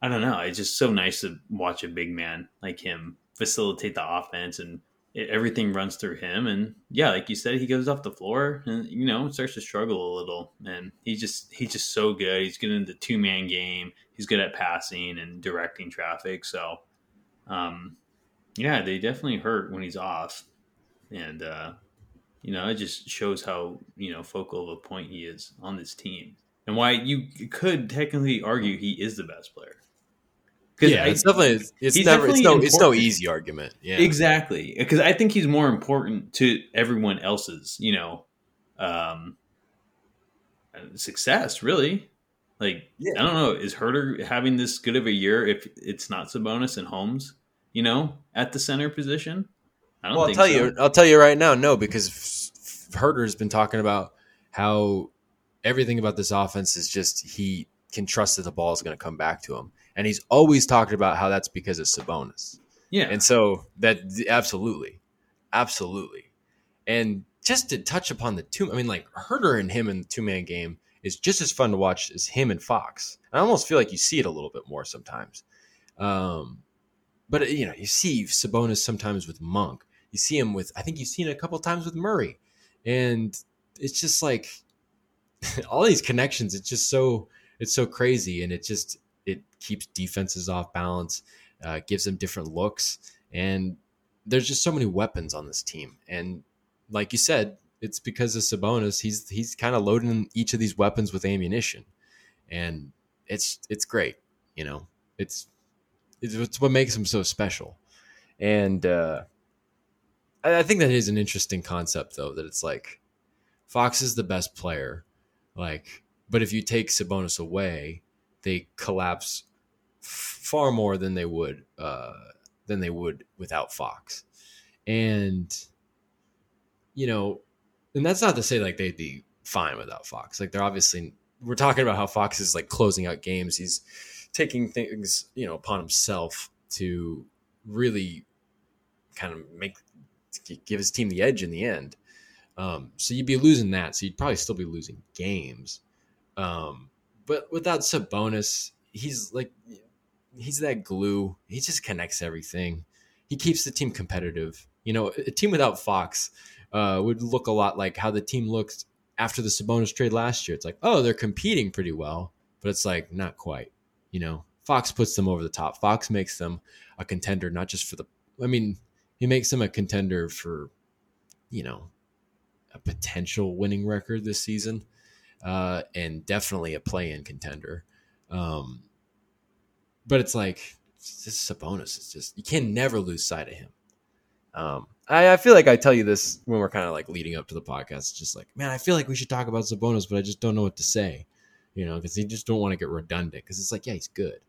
I don't know. It's just so nice to watch a big man like him facilitate the offense and everything runs through him. And yeah, like you said, he goes off the floor and you know starts to struggle a little. And he's just he's just so good. He's good in the two man game. He's good at passing and directing traffic. So, um, yeah, they definitely hurt when he's off. And uh, you know, it just shows how you know focal of a point he is on this team, and why you could technically argue he is the best player. Yeah, I, it's definitely it's never definitely it's no important. it's no easy argument. Yeah, exactly. Because I think he's more important to everyone else's, you know, um, success. Really, like yeah. I don't know, is Huerter having this good of a year if it's not Sabonis and Holmes, you know, at the center position? I don't. Well, I'll tell so. you, I'll tell you right now, no, because Huerter has been talking about how everything about this offense is just he can trust that the ball is going to come back to him. And he's always talked about how that's because of Sabonis. Yeah. And so that absolutely, absolutely. And just to touch upon the two, I mean, like Huerter and him in the two man game is just as fun to watch as him and Fox. And I almost feel like you see it a little bit more sometimes. Um, but you know, you see Sabonis sometimes with Monk. You see him with, I think you've seen it a couple times with Murray, and it's just like *laughs* all these connections. It's just so it's so crazy, and it just it keeps defenses off balance, uh, gives them different looks, and there's just so many weapons on this team. And like you said, it's because of Sabonis. He's he's kind of loading each of these weapons with ammunition, and it's it's great. You know, it's it's what makes him so special. And uh, I, I think that is an interesting concept, though, that it's like Fox is the best player, like, but if you take Sabonis away, they collapse far more than they would uh, than they would without Fox. And you know, and that's not to say like they'd be fine without Fox. Like they're obviously we're talking about how Fox is like closing out games. He's taking things, you know, upon himself to really kind of make give his team the edge in the end. Um, so you'd be losing that. So you'd probably still be losing games. Um, but without Sabonis, he's like he's that glue. He just connects everything. He keeps the team competitive. You know, a team without Fox uh, would look a lot like how the team looked after the Sabonis trade last year. It's like, oh, they're competing pretty well, but it's like not quite. You know, Fox puts them over the top. Fox makes them a contender, not just for the. I mean, he makes them a contender for, you know, a potential winning record this season, uh, and definitely a play-in contender. Um, but it's like this Sabonis is just you can never lose sight of him. Um, I, I, feel like I tell you this when we're kind of like leading up to the podcast. It's just like, man, I feel like we should talk about Sabonis, but I just don't know what to say, you know, because you just don't want to get redundant. Because it's like, yeah, he's good.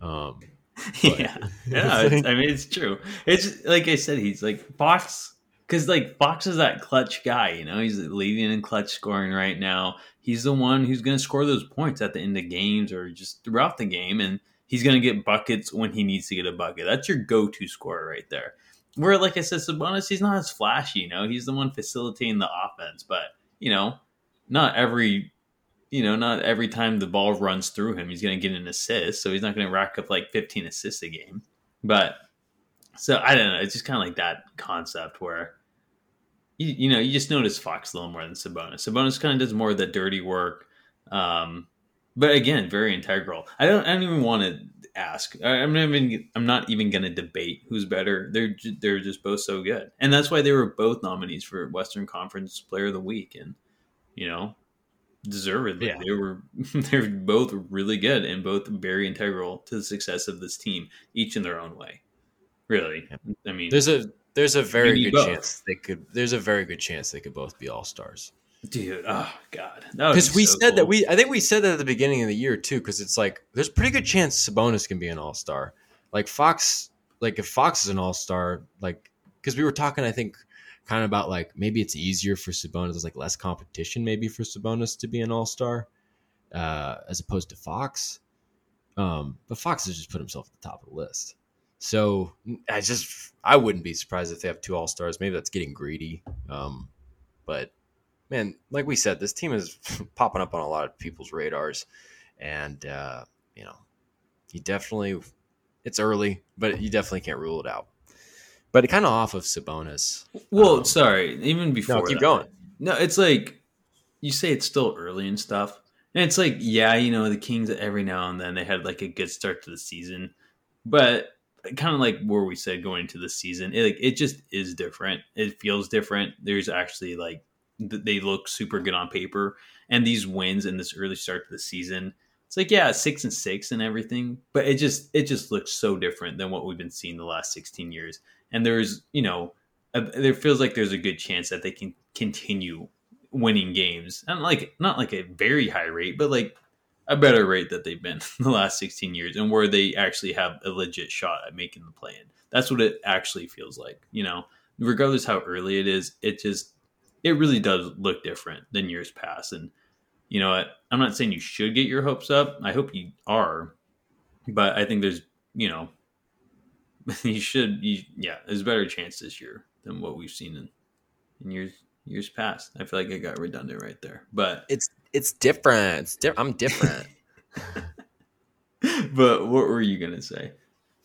Um, *laughs* but, yeah, *laughs* yeah. I mean, it's true. It's like I said, he's like Fox, because like Fox is that clutch guy. You know, he's leading in clutch scoring right now. He's the one who's going to score those points at the end of games or just throughout the game, and he's going to get buckets when he needs to get a bucket. That's your go-to scorer right there. Where, like I said, Sabonis, he's not as flashy. You know, he's the one facilitating the offense, but you know, not every, you know, not every time the ball runs through him, he's going to get an assist. So he's not going to rack up like 15 assists a game. But so I don't know. It's just kind of like that concept where. You, you know, you just notice Fox a little more than Sabonis. Sabonis kind of does more of the dirty work, um, but again, very integral. I don't. I don't even want to ask. I'm not even. I'm not even going to debate who's better. They're they're just both so good, and that's why they were both nominees for Western Conference Player of the Week, and you know, deservedly. Yeah. They were *laughs* they're both really good and both very integral to the success of this team, each in their own way. Really, I mean, there's a there's a very good both. chance they could. There's a very good chance they could both be all stars. Dude, oh god, No, because we so said cool. that we. I think we said that at the beginning of the year too. Because it's like there's a pretty good chance Sabonis can be an all star. Like Fox, like if Fox is an all star, like because we were talking, I think, kind of about like maybe it's easier for Sabonis. There's like less competition maybe for Sabonis to be an all star, uh, as opposed to Fox. Um, but Fox has just put himself at the top of the list. So I just I wouldn't be surprised if they have two all stars. Maybe that's getting greedy. Um, but man, like we said, this team is *laughs* popping up on a lot of people's radars, and uh, you know, you definitely it's early, but you definitely can't rule it out. But kind of off of Sabonis. Well, um, sorry, even before no, keep that, going. No, it's like you say it's still early and stuff. And it's like, yeah, you know, the Kings every now and then they had like a good start to the season, but kind of like where we said going into the season, it like it just is different. It feels different. There's actually like they look super good on paper. And these wins in this early start to the season, it's like yeah, six and six and everything, but it just it just looks so different than what we've been seeing the last sixteen years. And there's you know a, there feels like there's a good chance that they can continue winning games, and like not like a very high rate, but like a better rate that they've been *laughs* the last 16 years and where they actually have a legit shot at making the play in. That's what it actually feels like. You know, regardless how early it is, it just it really does look different than years past. And you know, I'm not saying you should get your hopes up. I hope you are, but I think there's you know, *laughs* you should. He, yeah, there's a better chance this year than what we've seen in, in years years past. I feel like I got redundant right there, but it's it's different. It's di- I'm different. *laughs* but what were you gonna say?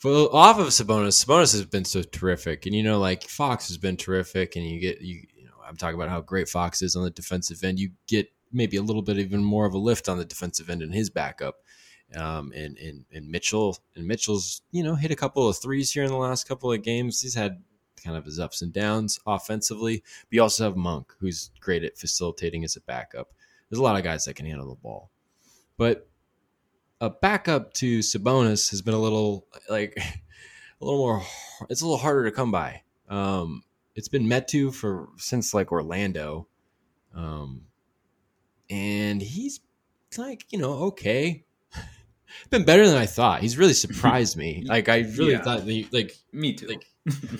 Well, off of Sabonis, Sabonis has been so terrific, and you know, like Fox has been terrific, and you get you. you know, I'm talking about how great Fox is on the defensive end. You get maybe a little bit even more of a lift on the defensive end in his backup. Um, and, and and Mitchell and Mitchell's you know hit a couple of threes here in the last couple of games. He's had kind of his ups and downs offensively. But you also have Monk, who's great at facilitating as a backup. There's a lot of guys that can handle the ball, but a backup to Sabonis has been a little like *laughs* a little more. It's a little harder to come by. Um, it's been Metu for since like Orlando, um, and he's like you know okay. *laughs* Been better than I thought. He's really surprised me. *laughs* Like I really Yeah. thought, that he, like Me too. Like-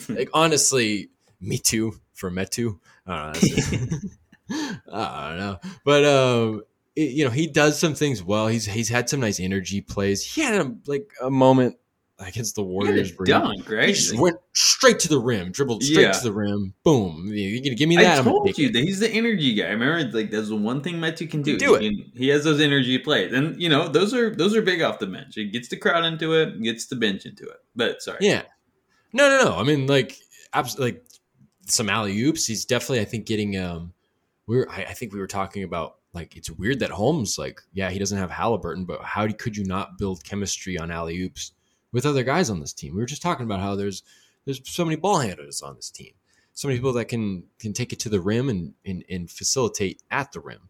like honestly, me too for Metu. I don't know. *laughs* I don't know, but um, it- you know, he does some things well. He's he's had some nice energy plays. He had a, like a moment against the Warriors he- dunk, right? he just went straight to the rim, dribbled straight Yeah. to the rim, boom. You gonna give me that? I told you it. that he's the energy guy. Remember, like that's the one thing Metu can do. Do he, he has those energy plays, and you know those are those are big off the bench. It gets the crowd into it, gets the bench into it. But sorry, Yeah. No, no, no. I mean, like, abs- like some alley oops. He's definitely, I think, getting. Um, we were, I, I think we were talking about like it's weird that Holmes, like, yeah, he doesn't have Halliburton, but how could you not build chemistry on alley oops with other guys on this team? We were just talking about how there's there's so many ball handlers on this team, so many people that can can take it to the rim and and, and facilitate at the rim,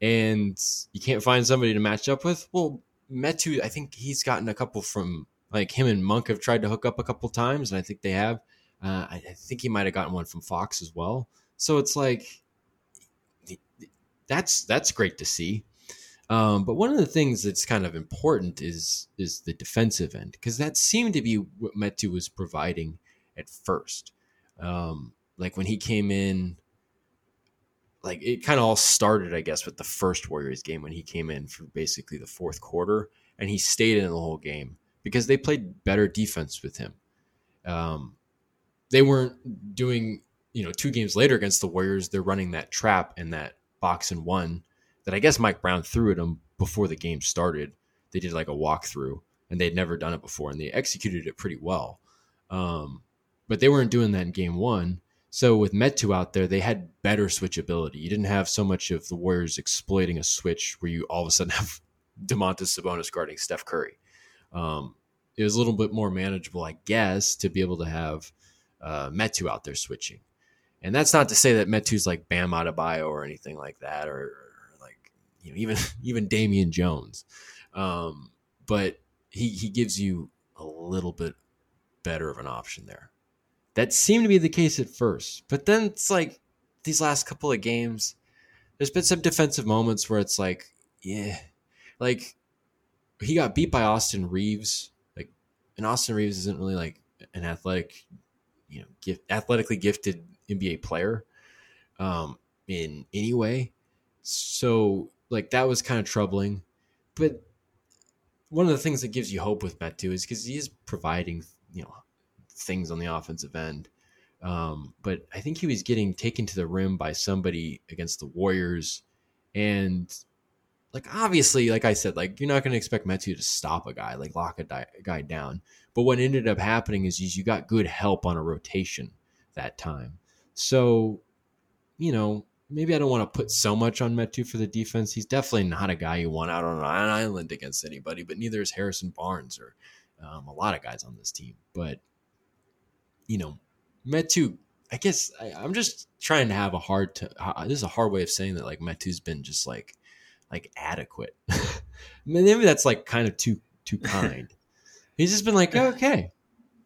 and you can't find somebody to match up with. Well, Metu, I think he's gotten a couple from like him and Monk have tried to hook up a couple times, and I think they have. Uh, I, I think he might have gotten one from Fox as well. So it's like that's that's great to see. Um, but one of the things that's kind of important is is the defensive end because that seemed to be what Metu was providing at first. Um, like when he came in, like it kind of all started, I guess, with the first Warriors game when he came in for basically the fourth quarter, and he stayed in the whole game because they played better defense with him. Um, they weren't doing, you know, two games later against the Warriors, they're running that trap and that box and one that I guess Mike Brown threw at them before the game started. They did like a walkthrough and they'd never done it before and they executed it pretty well. Um, but they weren't doing that in game one. So with Metu out there, they had better switchability. You didn't have so much of the Warriors exploiting a switch where you all of a sudden *laughs* have Domantas Sabonis guarding Steph Curry. Um, it was a little bit more manageable, I guess, to be able to have uh, Metu out there switching. And that's not to say that Metu's like Bam Adebayo or anything like that, or, like you know even *laughs* even Damian Jones. Um, but he he gives you a little bit better of an option there. That seemed to be the case at first, but then it's like these last couple of games, there's been some defensive moments where it's like, yeah, like he got beat by Austin Reaves, like, and Austin Reaves isn't really like an athletic, you know, gift, athletically gifted NBA player, um, in any way. So like that was kind of troubling, but one of the things that gives you hope with Metu is because he is providing, you know, things on the offensive end. Um, but I think he was getting taken to the rim by somebody against the Warriors, and like obviously, like I said, like you're not going to expect Metu to stop a guy, like lock a, di- a guy down. But what ended up happening is, is you got good help on a rotation that time. So, you know, maybe I don't want to put so much on Metu for the defense. He's definitely not a guy you want out on an island against anybody, but neither is Harrison Barnes or um, a lot of guys on this team. But, you know, Metu, I guess I, I'm just trying to have a hard to. Uh, this is a hard way of saying that. Like Metu's been just like, like adequate. *laughs* Maybe that's like kind of too too kind. He's just been like, *laughs* okay,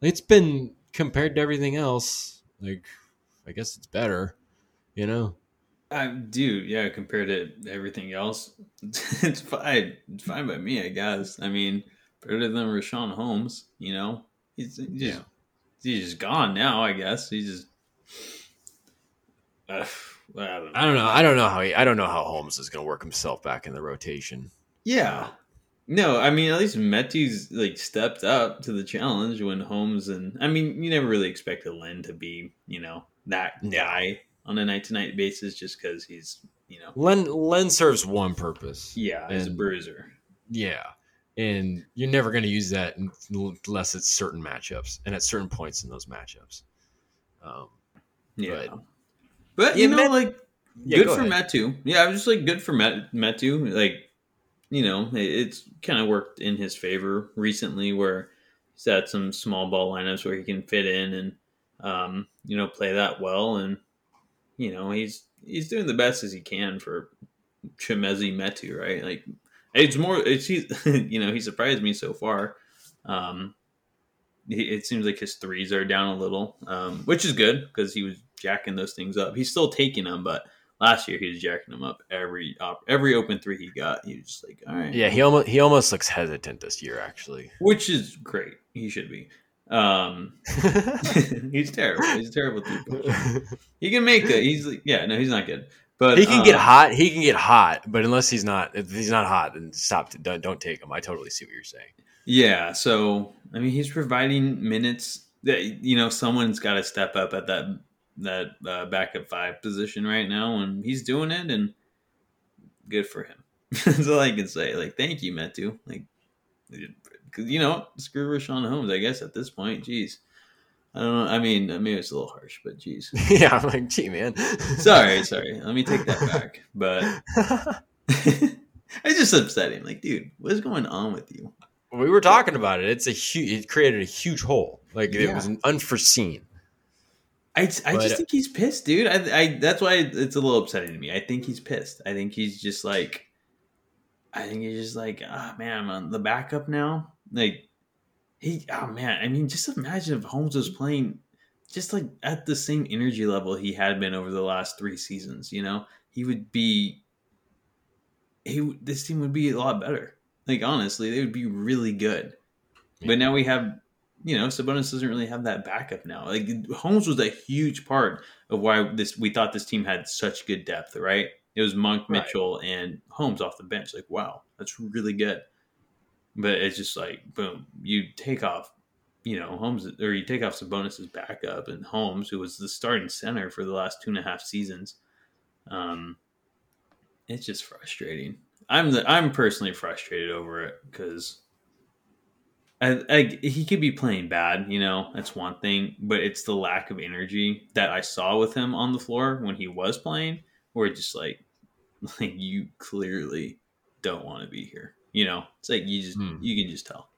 it's been compared to everything else. Like, I guess it's better, you know. I do, yeah. Compared to everything else, *laughs* it's fine. It's fine by me, I guess. I mean, better than Richaun Holmes. You know, he's, he's just, Yeah. he's just gone now. I guess he's just. Uh, *sighs* I don't know. I don't know. I don't know how he. I don't know how Holmes is going to work himself back in the rotation. Yeah, No, I mean at least Metu's like stepped up to the challenge when Holmes and I mean you never really expected Len to be you know that guy on a night to night basis just because he's you know Len Len serves one purpose. yeah as a bruiser. Yeah. And you're never going to use that unless it's certain matchups and at certain points in those matchups. Um, Yeah, But- but, Yeah, you know Met- like yeah, good go for ahead. Metu. Yeah, I was just like good for Met Metu. Like you know it, it's kind of worked in his favor recently where he's had some small ball lineups where he can fit in and um, you know play that well and you know he's he's doing the best as he can for Chimezie Metu, right? Like it's more it's he, *laughs* you know he surprised me so far. Um, it seems like his threes are down a little, um, which is good because he was jacking those things up. He's still taking them, but last year he was jacking them up every op- every open three he got. He was just like, all right, yeah, he almost he almost looks hesitant this year actually. which is great. He should be. Um, *laughs* *laughs* he's terrible. He's a terrible. He can make it. He's yeah, no, he's not good. But he can get um, hot. He can get hot, but unless he's not, if he's not hot, then stop. Don't, don't take him. I totally see what you're saying. Yeah, so I mean, he's providing minutes that you know someone's got to step up at that that uh, backup five position right now, and he's doing it, and good for him. *laughs* That's all I can say. Like, thank you, Metu. Like, because you know, screw Richaun Holmes. I guess at this point, jeez, I don't know. I mean, maybe it's a little harsh, but jeez. *laughs* yeah, I'm like, gee, man. *laughs* Sorry, sorry. Let me take that back. But *laughs* it's just upsetting. Like, dude, what's going on with you? we were talking about it. It's a huge. It created a huge hole. Like it Yeah. was unforeseen. I, I But- just think he's pissed, dude. I, I that's why it's a little upsetting to me. I think he's pissed. I think he's just like, I think he's just like, ah, man, I'm on the backup now. Like, he, oh man, I mean, just imagine if Holmes was playing just like at the same energy level he had been over the last three seasons. You know, he would be, he would- this team would be a lot better. Like honestly, they would be really good. But now we have, you know, Sabonis doesn't really have that backup now. Like Holmes was a huge part of why this we thought this team had such good depth, right? It was Monk, Right. Mitchell, and Holmes off the bench. Like, wow, that's really good. But it's just like, boom, you take off, you know, Holmes, or you take off Sabonis's backup and Holmes, who was the starting center for the last two and a half seasons. Um, it's just frustrating. I'm the I'm personally frustrated over it because I, I, he could be playing bad, you know, that's one thing, but it's the lack of energy that I saw with him on the floor when he was playing, where just like, *laughs* like you clearly don't want to be here. You know, it's like you just Hmm. you can just tell.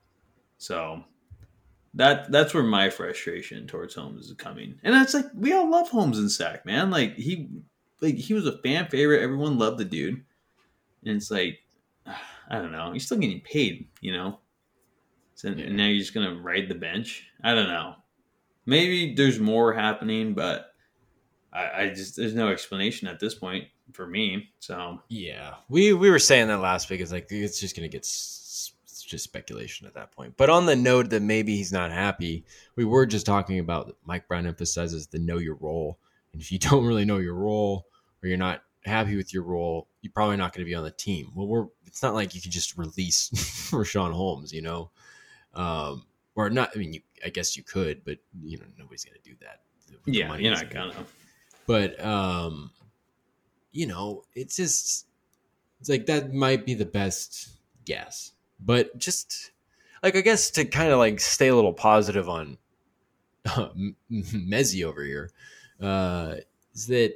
So that that's where my frustration towards Holmes is coming, and that's like we all love Holmes and Sac, man. Like he, like he was a fan favorite. Everyone loved the dude, and it's like *sighs* I don't know. He's still getting paid, you know. So Yeah. now you're just gonna ride the bench. I don't know. Maybe there's more happening, but I, I just there's no explanation at this point for me. So Yeah, we we were saying that last week. It's like it's just gonna get it's just speculation at that point. But on the note that maybe he's not happy, we were just talking about Mike Brown emphasizes the know your role, and if you *laughs* don't really know your role or you're not happy with your role, you're probably not going to be on the team. Well, we're it's not like you can just release *laughs* Richaun Holmes, you know, um, or not. I mean, you, I guess you could, but you know nobody's going to do that. the yeah, you're not gonna. but um you know it's just it's like that might be the best guess but just like i guess to kind of like stay a little positive on *laughs* Mezzi over here uh is that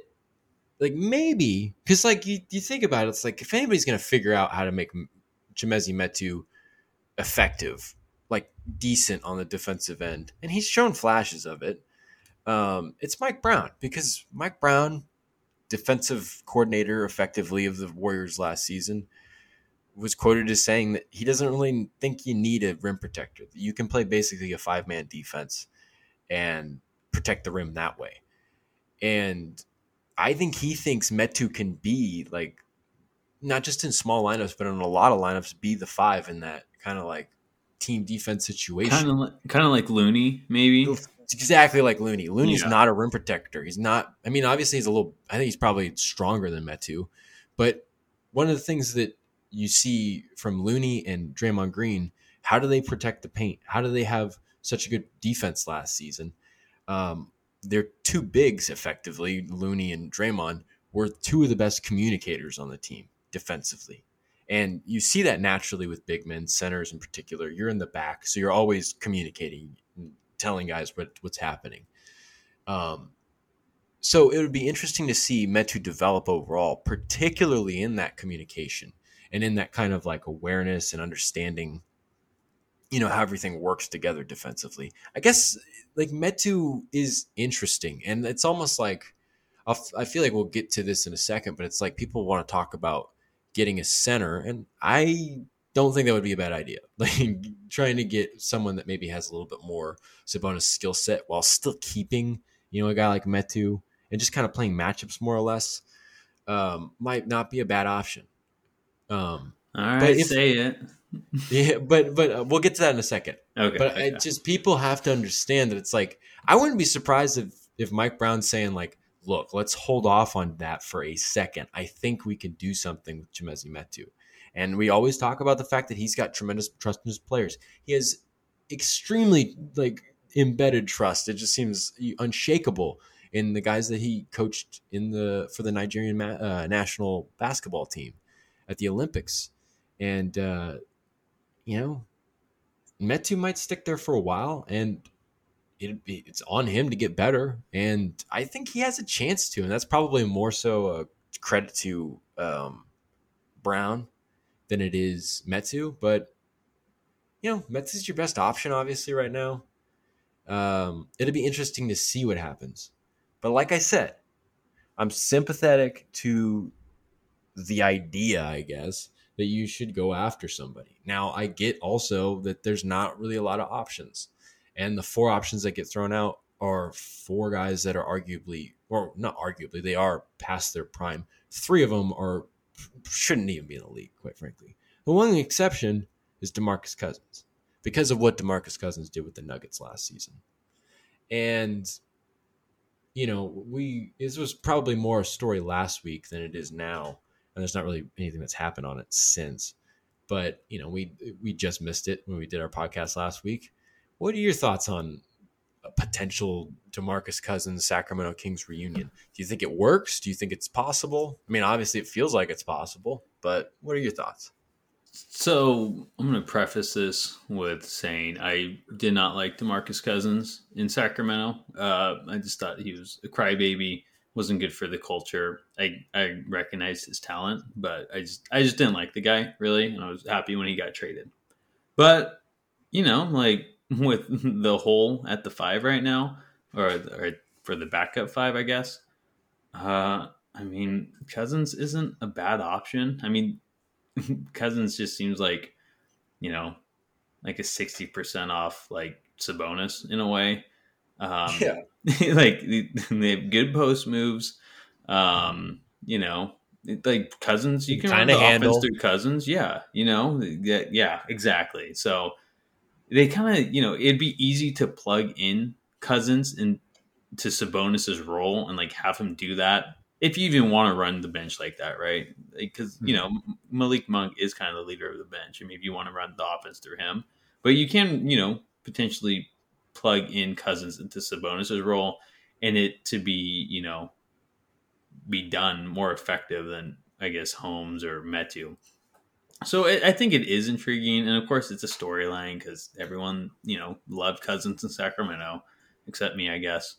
like maybe because like you, you think about it it's like if anybody's gonna figure out how to make Chimezie Metu effective like decent on the defensive end and he's shown flashes of it um, it's Mike Brown because Mike Brown, defensive coordinator effectively of the Warriors last season, was quoted as saying that he doesn't really think you need a rim protector. You can play basically a five man defense and protect the rim that way. And I think he thinks Metu can be like not just in small lineups, but in a lot of lineups, be the five in that kind of like team defense situation. Kind of, like, kind of like Looney, maybe. It's exactly like Looney. Looney's Yeah. not a rim protector. He's not. I mean, obviously, he's a little. I think he's probably stronger than Metu, but one of the things that you see from Looney and Draymond Green, how do they protect the paint? How do they have such a good defense last season? Um, they're two bigs, effectively. Looney and Draymond were two of the best communicators on the team defensively. And you see that naturally with big men, centers in particular. You're in the back, so you're always communicating, telling guys what, what's happening. Um, so it would be interesting to see Metu develop overall, particularly in that communication and in that kind of like awareness and understanding, you know, how everything works together defensively. I guess like Metu is interesting, and it's almost like i feel like we'll get to this in a second, but it's like people want to talk about getting a center, and I don't think that would be a bad idea. *laughs* Like trying to get someone that maybe has a little bit more Sabonis skill set while still keeping, you know, a guy like Metu and just kind of playing matchups more or less um, might not be a bad option. Um, All right, if, say it. *laughs* yeah, but but uh, we'll get to that in a second. Okay. But okay. just people have to understand that it's like I wouldn't be surprised if if Mike Brown's saying like, look, let's hold off on that for a second. I think we can do something with Chimezie Metu. And we always talk about the fact that he's got tremendous trust in his players. He has extremely like embedded trust. It just seems unshakable in the guys that he coached in the for the Nigerian uh, national basketball team at the Olympics, and uh, you know, Metu might stick there for a while, and it, it's on him to get better, and I think he has a chance to, and that's probably more so a credit to um, Brown than it is Metu, but you know, Metu's your best option, obviously, right now. Um, it'll be interesting to see what happens. But like I said, I'm sympathetic to the idea, I guess, that you should go after somebody. Now, I get also that there's not really a lot of options. And the four options that get thrown out are four guys that are arguably, or not arguably, they are past their prime. Three of them are shouldn't even be in the league, quite frankly. The one exception is DeMarcus Cousins because of what DeMarcus Cousins did with the Nuggets last season. And you know, we this was probably more a story last week than it is now, and there's not really anything that's happened on it since. But you know, we we just missed it when we did our podcast last week. What are your thoughts on potential DeMarcus Cousins Sacramento Kings reunion? Do you think it works? Do you think it's possible? I mean, obviously, it feels like it's possible, but what are your thoughts? So I'm going to preface this with saying I did not like Demarcus Cousins in Sacramento. Uh, I just thought he was a crybaby, wasn't good for the culture. I I recognized his talent, but I just I just didn't like the guy really, and I was happy when he got traded. But you know, like *laughs* with the hole at the five right now, or, or for the backup five, I guess. Uh, I mean, Cousins isn't a bad option. I mean, *laughs* Cousins just seems like, you know, like a sixty percent off like Sabonis in a way. Um, yeah, *laughs* like they have good post moves. Um, you know, like Cousins, you can kind of handle. offense through Cousins. Yeah, you know, yeah, yeah, exactly. So they kind of, you know, it'd be easy to plug in Cousins into Sabonis's role and like have him do that if you even want to run the bench like that, right? Because you hmm. know Malik Monk is kind of the leader of the bench, and maybe you want to run the offense through him. But you can, you know, potentially plug in Cousins into Sabonis's role, and it to be, you know, be done more effective than I guess Holmes or Metu. So it, I think it is intriguing, and of course it's a storyline because everyone, you know, loved Cousins in Sacramento, except me, I guess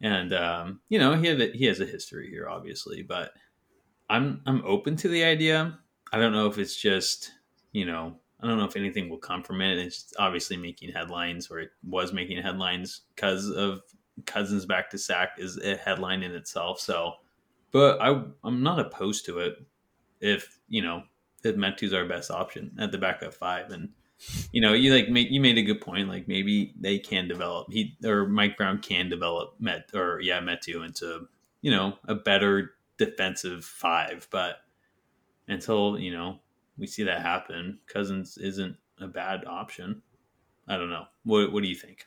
and um, you know he had he has a history here, obviously. But I'm I'm open to the idea. I don't know if it's just you know I don't know if anything will come from it. It's obviously making headlines, or it was making headlines because of Cousins back to Sac is a headline in itself. So, but I I'm not opposed to it if you know if Metu's our best option at the backup five, and you know, you like you made a good point. Like maybe they can develop he or Mike Brown can develop Met or yeah Metu into you know a better defensive five, but until you know we see that happen, Cousins isn't a bad option. I don't know. What What do you think?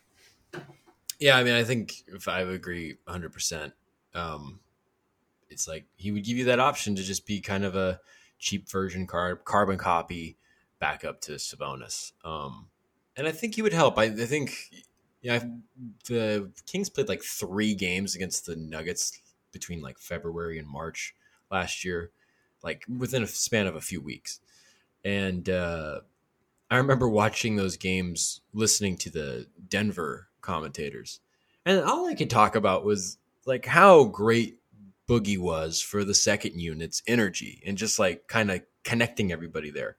Yeah, I mean, I think if I agree 100, um, it's like he would give you that option to just be kind of a cheap version card, carbon copy, back up to Sabonis. Um, and I think he would help. I, I think yeah, the Kings played like three games against the Nuggets between like February and March last year, like within a span of a few weeks. And uh, I remember watching those games, listening to the Denver commentators, and all I could talk about was like how great Boogie was for the second unit's energy and just like kind of connecting everybody there.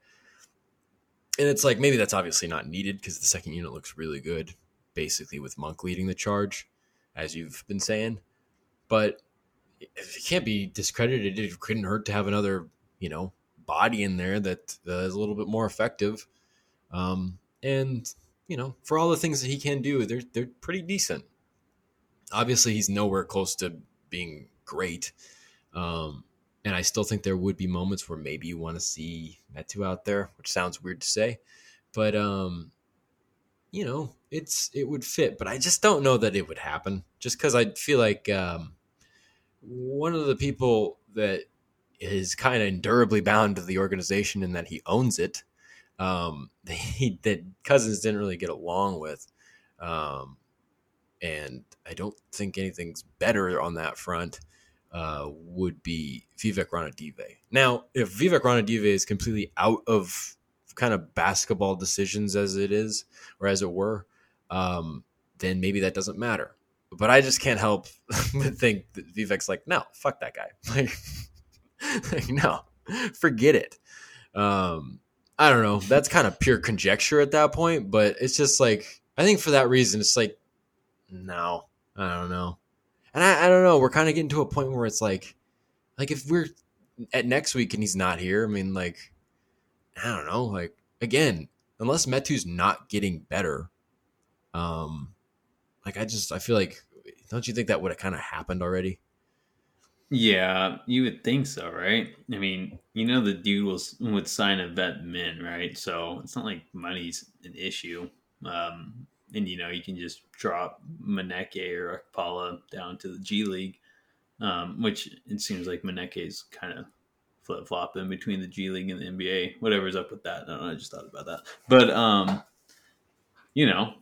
And it's like maybe that's obviously not needed because the second unit looks really good, basically with Monk leading the charge, as you've been saying. But it can't be discredited. It couldn't hurt to have another, you know, body in there that uh, is a little bit more effective. Um, and you know, for all the things that he can do, they're they're pretty decent. Obviously, he's nowhere close to being great. Um, and I still think there would be moments where maybe you want to see Metu out there, which sounds weird to say, but um, you know, it's it would fit. But I just don't know that it would happen, just because I feel like um, one of the people that is kind of endurably bound to the organization and that he owns it. Um, *laughs* that Cousins didn't really get along with, um, and I don't think anything's better on that front uh, would be Vivek Ranadive. Now, if Vivek Ranadive is completely out of kind of basketball decisions as it is, or as it were, um, then maybe that doesn't matter. But I just can't help *laughs* but think that Vivek's like, no, fuck that guy. *laughs* Like, like no, forget it. Um, I don't know. That's kind of pure conjecture at that point, but it's just like I think for that reason, it's like, no, I don't know. And I, I don't know. We're kind of getting to a point where it's like, like if we're at next week and he's not here, I mean, like, I don't know. Like again, unless Metu's not getting better, um, like I just I feel like, don't you think that would have kind of happened already? Yeah, you would think so, right? I mean, you know, the dude will would sign a vet min, right? So it's not like money's an issue. Um, and you know you can just drop Maneke or Okpala down to the G League, um, which it seems like is kind of flip flopping between the G League and the NBA. Whatever's up with that, I, know, I just thought about that. But um, you know,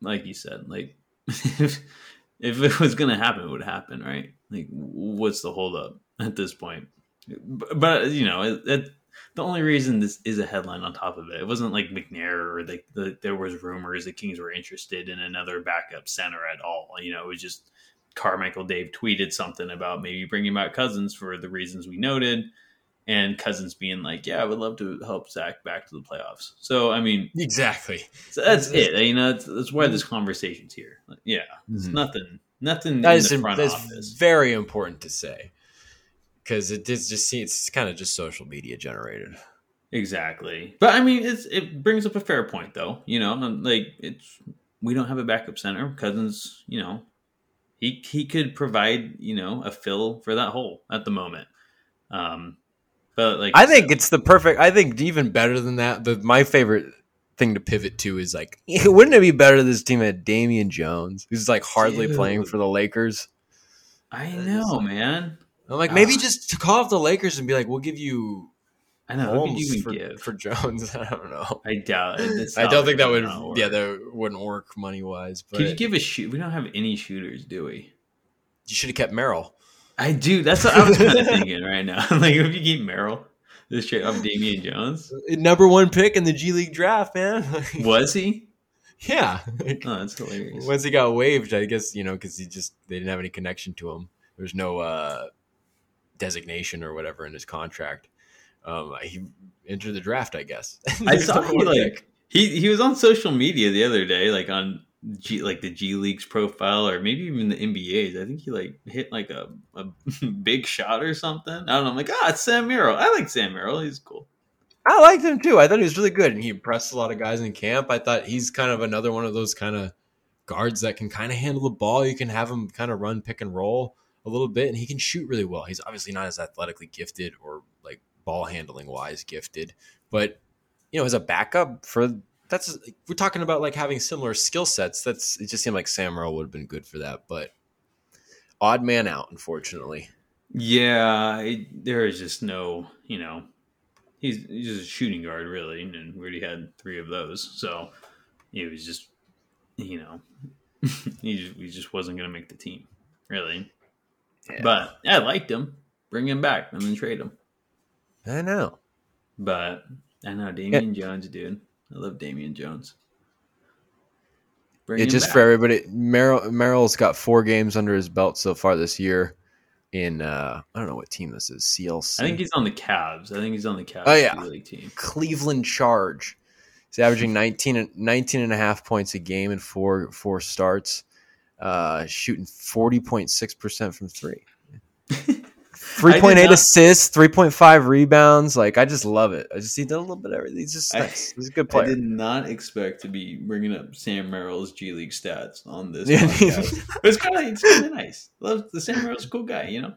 like you said, like if *laughs* if it was gonna happen, it would happen, right? Like, what's the holdup at this point? But, but you know, it, it the only reason this is a headline on top of it, it wasn't like McNair or like the, there was rumors the Kings were interested in another backup center at all. You know, it was just Carmichael Dave tweeted something about maybe bringing back Cousins for the reasons we noted, and Cousins being like, "Yeah, I would love to help Sac back to the playoffs." So, I mean, exactly. So that's it. You know, that's, that's why this conversation's here. Yeah, it's mm-hmm. nothing. Nothing. That is, that's very important to say because it is just it's kind of just social media generated. Exactly, but I mean, it's it brings up a fair point though. You know, like it's we don't have a backup center. Cousins, you know, he he could provide you know a fill for that hole at the moment. Um, but like I think it's the perfect. I think even better than that. The my favorite thing to pivot to is like, *laughs* wouldn't it be better this team had Damian Jones, who's like hardly Dude. playing for the Lakers? I know, man. I'm like, maybe uh, just to call off the Lakers and be like, we'll give you. I know. You for, give? for Jones? *laughs* I don't know. I doubt it. I don't think that would. Yeah, that wouldn't work money wise. But Could you give a shoot? We don't have any shooters, do we? You should have kept Merrill. I do. That's what I was kind of thinking right now. I'm *laughs* like, if you keep Merrill, this straight up Damian Jones, number one pick in the G League draft, man. *laughs* was he? Yeah. oh, that's hilarious. Once he got waived, I guess you know because he just they didn't have any connection to him. There's no uh, designation or whatever in his contract. Um, he entered the draft, I guess. *laughs* I saw he like he he was on social media the other day, like on G like the G League's profile or maybe even the NBA's. I think he like hit like a, a *laughs* big shot or something. I don't know. I'm like, ah, it's Sam Merrill. I like Sam Merrill. He's cool. I liked him too. I thought he was really good, and he impressed a lot of guys in camp. I thought he's kind of another one of those kind of guards that can kind of handle the ball. You can have him kind of run pick and roll a little bit, and he can shoot really well. He's obviously not as athletically gifted or like ball handling wise gifted, but you know, as a backup for that's we're talking about like having similar skill sets. That's it just seemed like Sam Merrill would have been good for that, but odd man out, unfortunately. Yeah, it, there is just no, you know, he's, he's just a shooting guard, really, and we already had three of those. So it was just, you know, *laughs* he, just, he just wasn't going to make the team, really. Yeah. But I liked him. Bring him back and then trade him. I know. But I know Damian Jones, dude. I love Damian Jones. Bring Yeah, him just back. for everybody, Merrill Merrill's got four games under his belt so far this year. In uh, I don't know what team this is. CLC. I think he's on the Cavs. I think he's on the Cavs Oh, yeah. League team. Cleveland Charge. He's averaging *laughs* 19, and- 19 and a half points a game in four four starts, uh, shooting 40.6% from three. *laughs* 3.8 not- assists, 3.5 rebounds. Like, I just love it. I just see a little bit of everything. He's just I- nice. He's a good player. I did not expect to be bringing up Sam Merrill's G League stats on this Yeah. but it's kind of it's kind of nice. Love the Sam Merrill's cool guy, you know,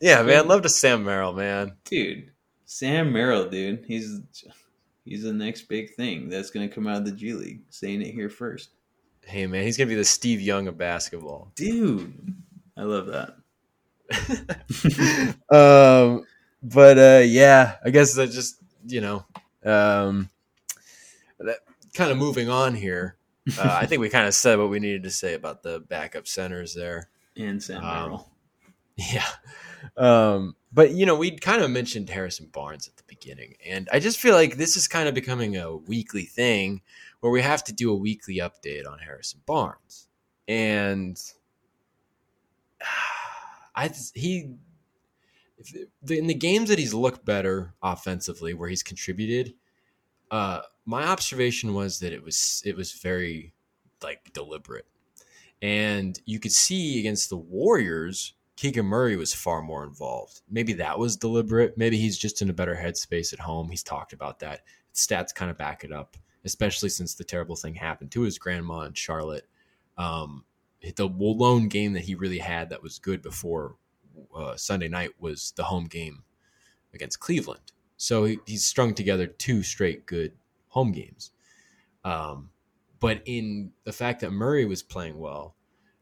yeah, man. Love to Sam Merrill, man. dude. Sam Merrill, dude. He's he's the next big thing that's gonna come out of the G League. Saying it here first, Hey, man. He's to be the Steve Young of basketball. dude. I love that. *laughs* um, but uh, yeah, I guess that just you know, um, that kind of moving on here. Uh, I think we kind of said what we needed to say about the backup centers there. And Sam Um. Yeah. Um, but you know, we'd kind of mentioned Harrison Barnes at the beginning, and I just feel like this is kind of becoming a weekly thing where we have to do a weekly update on Harrison Barnes. And *sighs* I he in the games that he's looked better offensively where he's contributed, uh my observation was that it was it was very like deliberate. And you could see against the Warriors, Keegan Murray was far more involved. Maybe that was deliberate. Maybe he's just in a better headspace at home. He's talked about that. Stats kind of back it up, especially since the terrible thing happened to his grandma in Charlotte. Um, the lone game that he really had that was good before uh, Sunday night was the home game against Cleveland. So he, he's strung together two straight good home games. Um, but in the fact that Murray was playing well,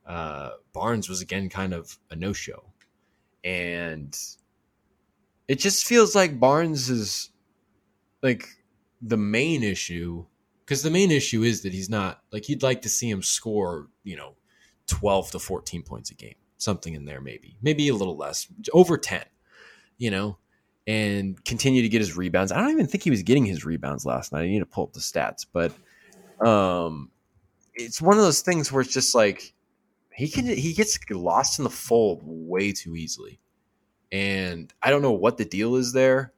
uh, Barnes was again kind of a no show. And it just feels like Barnes is like the main issue because the main issue is that he's not like you'd like to see him score, you know, 12 to 14 points a game, something in there, maybe, maybe a little less, over 10, you know, and continue to get his rebounds. I don't even think he was getting his rebounds last night. I need to pull up the stats, but um, it's one of those things where it's just like he can he gets lost in the fold way too easily, and I don't know what the deal is there.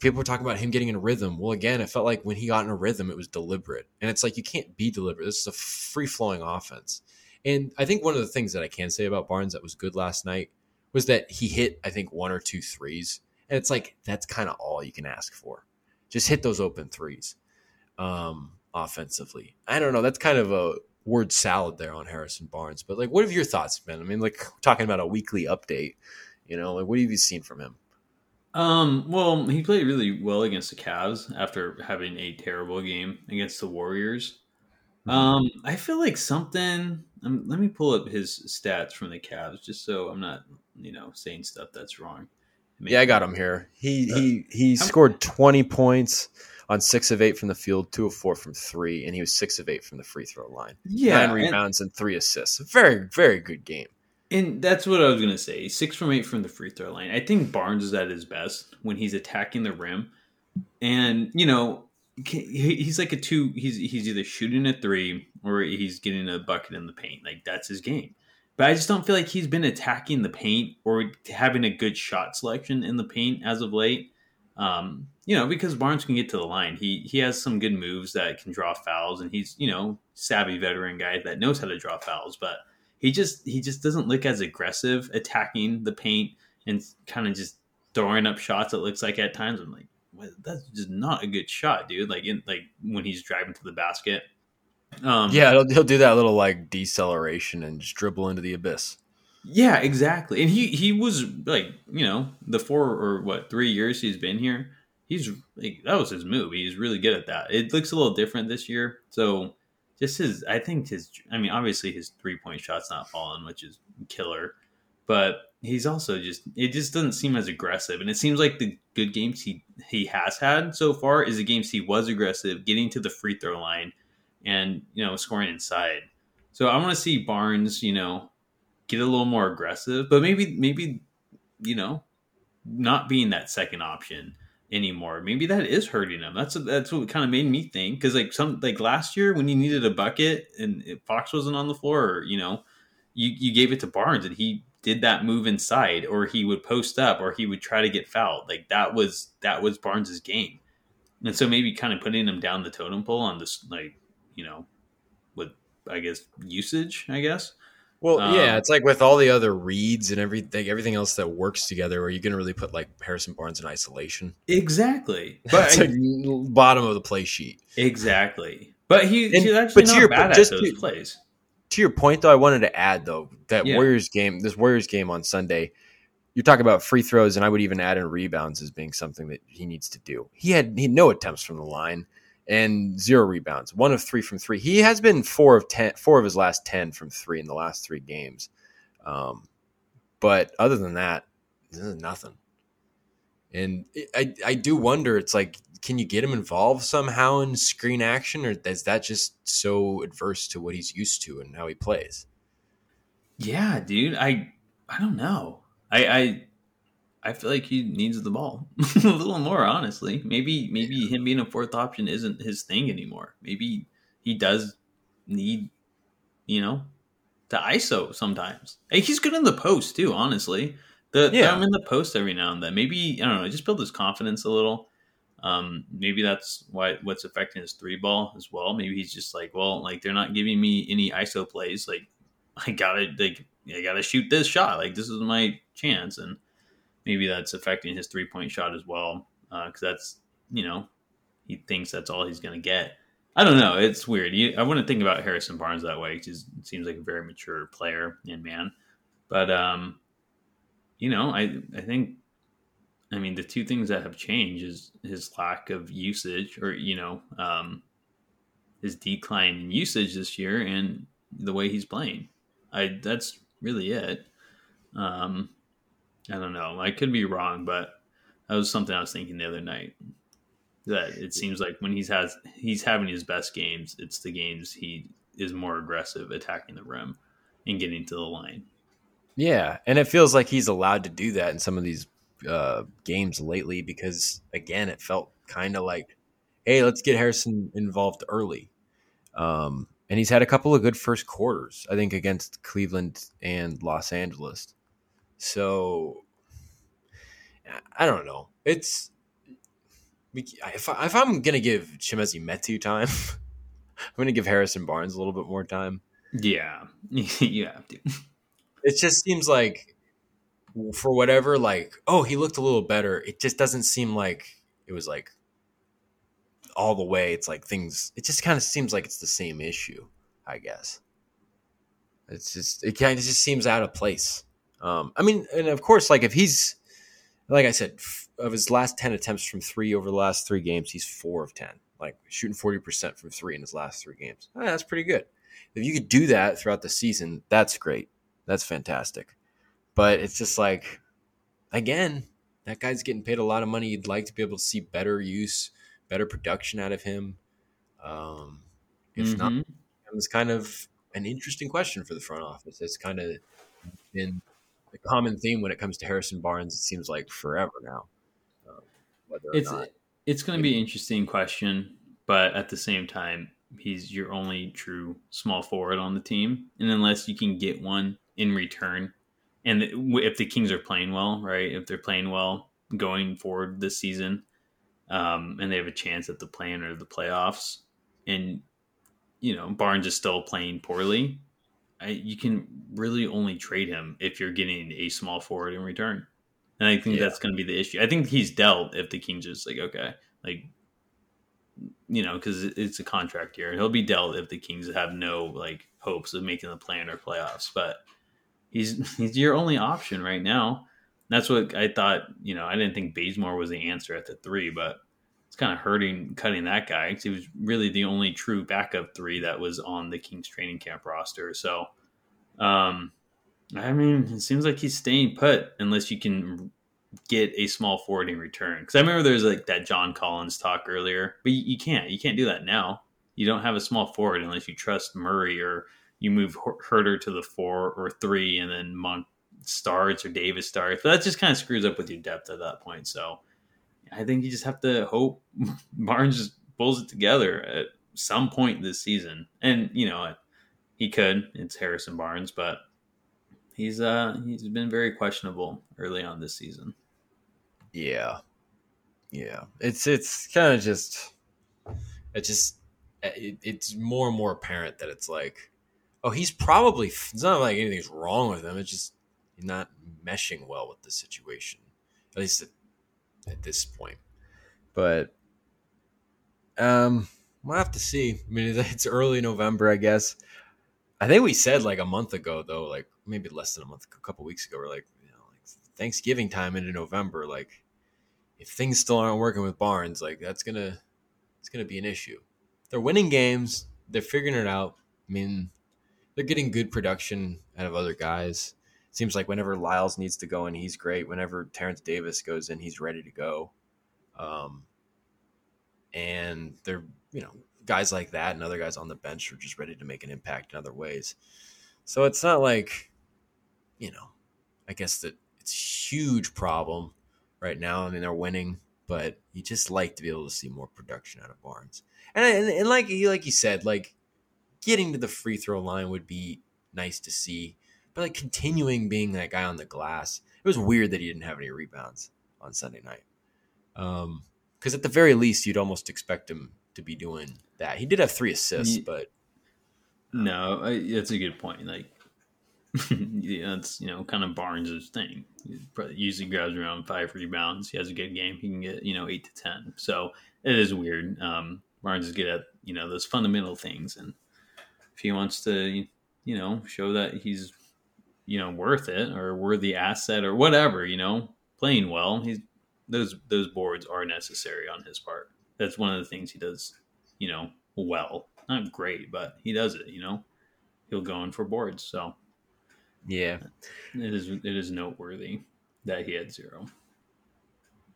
People were talking about him getting in a rhythm. Well, again, it felt like when he got in a rhythm, it was deliberate, and it's like you can't be deliberate. This is a free flowing offense, and I think one of the things that I can say about Barnes that was good last night was that he hit I think one or two threes, and it's like that's kind of all you can ask for. Just hit those open threes. Um, offensively. I don't know. That's kind of a word salad there on Harrison Barnes. But like, what have your thoughts been? I mean, like talking about a weekly update. You know, like what have you seen from him? Um, well, he played really well against the Cavs after having a terrible game against the Warriors. Um, I feel like something. Um, let me pull up his stats from the Cavs just so I'm not, you know, saying stuff that's wrong. Yeah, I got him here. He Uh, he he scored twenty points on six of eight from the field, two of four from three, and he was six of eight from the free throw line. Yeah, Nine and- rebounds and three assists. Very very good game. And that's what I was gonna say. Six from eight from the free throw line. I think Barnes is at his best when he's attacking the rim, and you know he's like a two. He's he's either shooting a three or he's getting a bucket in the paint. Like that's his game. But I just don't feel like he's been attacking the paint or having a good shot selection in the paint as of late. Um, you know, because Barnes can get to the line. He he has some good moves that can draw fouls, and he's you know savvy veteran guy that knows how to draw fouls. But he just he just doesn't look as aggressive attacking the paint and kind of just throwing up shots. It looks like at times I'm like, "What? that's just not a good shot, dude. Like in like when he's driving to the basket. Um, Yeah, he'll, he'll do that little like deceleration and just dribble into the abyss. Yeah, exactly. And he he was like, you know, the four or what three years he's been here, he's like that was his move. He's really good at that. It looks a little different this year. So just his, I think his, I mean, obviously his three point shot's not falling, which is killer. but he's also just it just doesn't seem as aggressive. And it seems like the good games he he has had so far is the games he was aggressive, getting to the free throw line, and you know scoring inside. So I want to see Barnes, you know, get a little more aggressive, but maybe maybe you know not being that second option anymore. Maybe that is hurting him. That's that's what kind of made me think because like some like last year when he needed a bucket and Fox wasn't on the floor, or, you know, you you gave it to Barnes and he did that move inside, or he would post up, or he would try to get fouled. Like that was that was Barnes's game, and so maybe kind of putting him down the totem pole on this like you know with I guess usage, I guess. Well, um, yeah, it's like with all the other reads and everything, everything else that works together. Are you going to really put like Harrison Barnes in isolation? Exactly, but like bottom of the play sheet. Exactly, but he, and, he's actually but not your, bad just at those to, plays. To your point, though, I wanted to add though that yeah. Warriors game, this Warriors game on Sunday, you're talking about free throws, and I would even add in rebounds as being something that he needs to do. He had he had no attempts from the line and zero rebounds, one of three from three. He has been four of ten, four of his last ten from three in the last three games. Um, but other than that, this is nothing. And I, I do wonder. It's like, can you get him involved somehow in screen action, or is that just so adverse to what he's used to and how he plays? Yeah, dude. I I don't know. I I I feel like he needs the ball *laughs* a little more, honestly. Maybe maybe him being a fourth option isn't his thing anymore. Maybe he does need, you know, to ISO sometimes. Hey, he's good in the post too, honestly. The yeah. I'm in the post every now and then. Maybe I don't know, just build his confidence a little. Um, maybe that's why what's affecting his three ball as well. Maybe he's just like, well, like they're not giving me any ISO plays. Like *laughs* I gotta like I gotta shoot this shot. Like this is my chance and maybe that's affecting his three point shot as well because uh, that's you know he thinks that's all he's going to get. I don't know. It's weird. You, I wouldn't think about Harrison Barnes that way he seems like a very mature player and man. But um, you know, I I think I mean the two things that have changed is his lack of usage or you know um, his decline in usage this year and the way he's playing. I that's really it. Um, I don't know. I could be wrong, but that was something I was thinking the other night. That it seems like when he's has he's having his best games, it's the games he is more aggressive attacking the rim and getting to the line. Yeah, and it feels like he's allowed to do that in some of these uh, games lately because again, it felt kind of like, hey, let's get Harrison involved early. Um, and he's had a couple of good first quarters, I think, against Cleveland and Los Angeles. So I don't know. It's if, I, if I'm gonna give Chimezie Metu time, *laughs* I'm gonna give Harrison Barnes a little bit more time. Yeah, *laughs* you have to. It just seems like for whatever, like oh, he looked a little better. It just doesn't seem like it was like all the way. It's like things. It just kind of seems like it's the same issue. I guess it's just it kind of just seems out of place. Um, I mean, and of course, like if he's like I said, of his last ten attempts from three over the last three games, he's four of ten, like shooting forty percent from three in his last three games. Oh, that's pretty good. If you could do that throughout the season, that's great. That's fantastic. But it's just like, again, that guy's getting paid a lot of money. You'd like to be able to see better use, better production out of him. Um, if mm-hmm. not, it's kind of an interesting question for the front office. It's kind of been the common theme when it comes to Harrison Barnes. It seems like forever now. Um, it's not, it's going to be an interesting question, but at the same time, he's your only true small forward on the team, and unless you can get one in return, and if the Kings are playing well, right? If they're playing well going forward this season, um, and they have a chance at the play-in or the playoffs, and you know Barnes is still playing poorly, I, you can really only trade him if you're getting a small forward in return. And I think yeah. that's going to be the issue. I think he's dealt if the Kings just like, okay, like, you know, because it's a contract year. He'll be dealt if the Kings have no like hopes of making the play-in or playoffs. But he's *laughs* he's your only option right now. That's what I thought. You know, I didn't think Bazemore was the answer at the three, but kind of hurting cutting that guy because he was really the only true backup three that was on the Kings training camp roster. So, um, I mean, it seems like he's staying put unless you can get a small forward in return. Because I remember there's like that John Collins talk earlier, but you, you, can't. You can't do that now. You don't have a small forward unless you trust Murray or you move Huerter to the four or three, and then Monk starts or Davis starts. But that just kind of screws up with your depth at that point. So I think you just have to hope *laughs* Barnes just pulls it together at some point this season. And you know, he could. It's Harrison Barnes, but he's uh he's been very questionable early on this season. Yeah, yeah. It's it's kind of just it just it, it's more and more apparent that it's like, oh, he's probably it's not like anything's wrong with him. It's just not meshing well with the situation, at least at, this point. But um, we'll have to see. I mean, *laughs* it's early November, I guess. I think we said like a month ago, though, like maybe less than a month, a couple weeks ago, we're like, you know, like Thanksgiving time into November, like if things still aren't working with Barnes, like that's gonna it's gonna be an issue. They're winning games, they're figuring it out. I mean, they're getting good production out of other guys. Seems like whenever Lyles needs to go in, he's great. Whenever Terence Davis goes in, he's ready to go. Um, and they're you know guys like that and other guys on the bench are just ready to make an impact in other ways. So it's not like you know, I guess that it's a huge problem right now. I mean, they're winning, but you just like to be able to see more production out of Barnes. And, and, and like like you said, like getting to the free throw line would be nice to see, but like continuing being that guy on the glass, it was weird that he didn't have any rebounds on Sunday night. Um, because at the very least, you'd almost expect him to be doing that. He did have three assists, but No, I, that's a good point. Like, *laughs* yeah, that's you know kind of Barnes' thing. He usually grabs around five rebounds. He has a good game. He can get you know eight to ten. So it is weird. Um, Barnes is good at you know those fundamental things, and if he wants to, you know, show that he's you know worth it or worthy asset or whatever, you know, playing well, he's those those boards are necessary on his part. That's one of the things he does, you know, well. Not great, but he does it. You know, he'll go in for boards. So yeah. it is it is noteworthy that he had zero.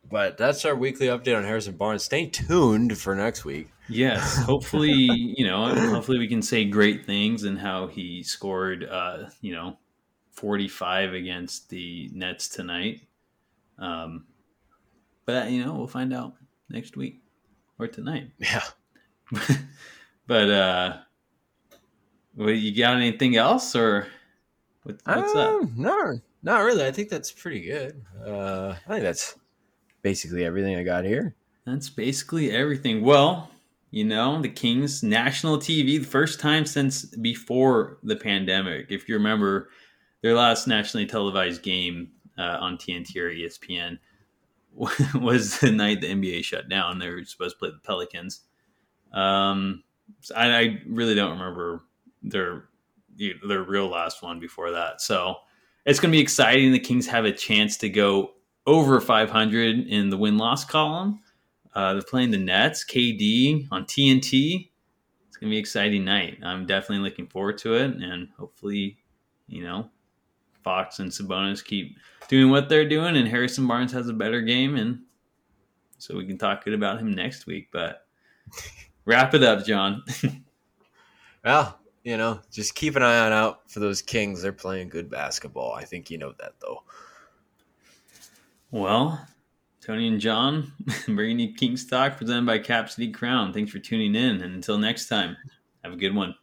But that's our weekly update on Harrison Barnes. Stay tuned for next week. Yes, *laughs* hopefully, you know, hopefully we can say great things and how he scored, uh, you know, 45 against the Nets tonight. Um, but you know, we'll find out next week or tonight. *laughs* Yeah. *laughs* but uh, well, you got anything else or what, what's up? Um, No, not really. I think that's pretty good. Uh, I think that's basically everything I got here. That's basically everything. Well, you know, the Kings national TV, the first time since before the pandemic. If you remember, their last nationally televised game uh, on TNT or ESPN *laughs* was the night the NBA shut down. They were supposed to play the Pelicans. Um, so I, I really don't remember their their real last one before that. So it's going to be exciting. The Kings have a chance to go over 500 in the win loss column. Uh, they're playing the Nets, KD on TNT. It's gonna be an exciting night. I'm definitely looking forward to it, and hopefully, you know, Fox and Sabonis keep doing what they're doing, and Harrison Barnes has a better game, and so we can talk good about him next week. But *laughs* wrap it up, John. *laughs* Well, you know, just keep an eye on out for those Kings. They're playing good basketball. I think you know that, though. well, Tony and John *laughs* bringing you Kings Talk presented by Cap City Crown. Thanks for tuning in, and until next time, have a good one.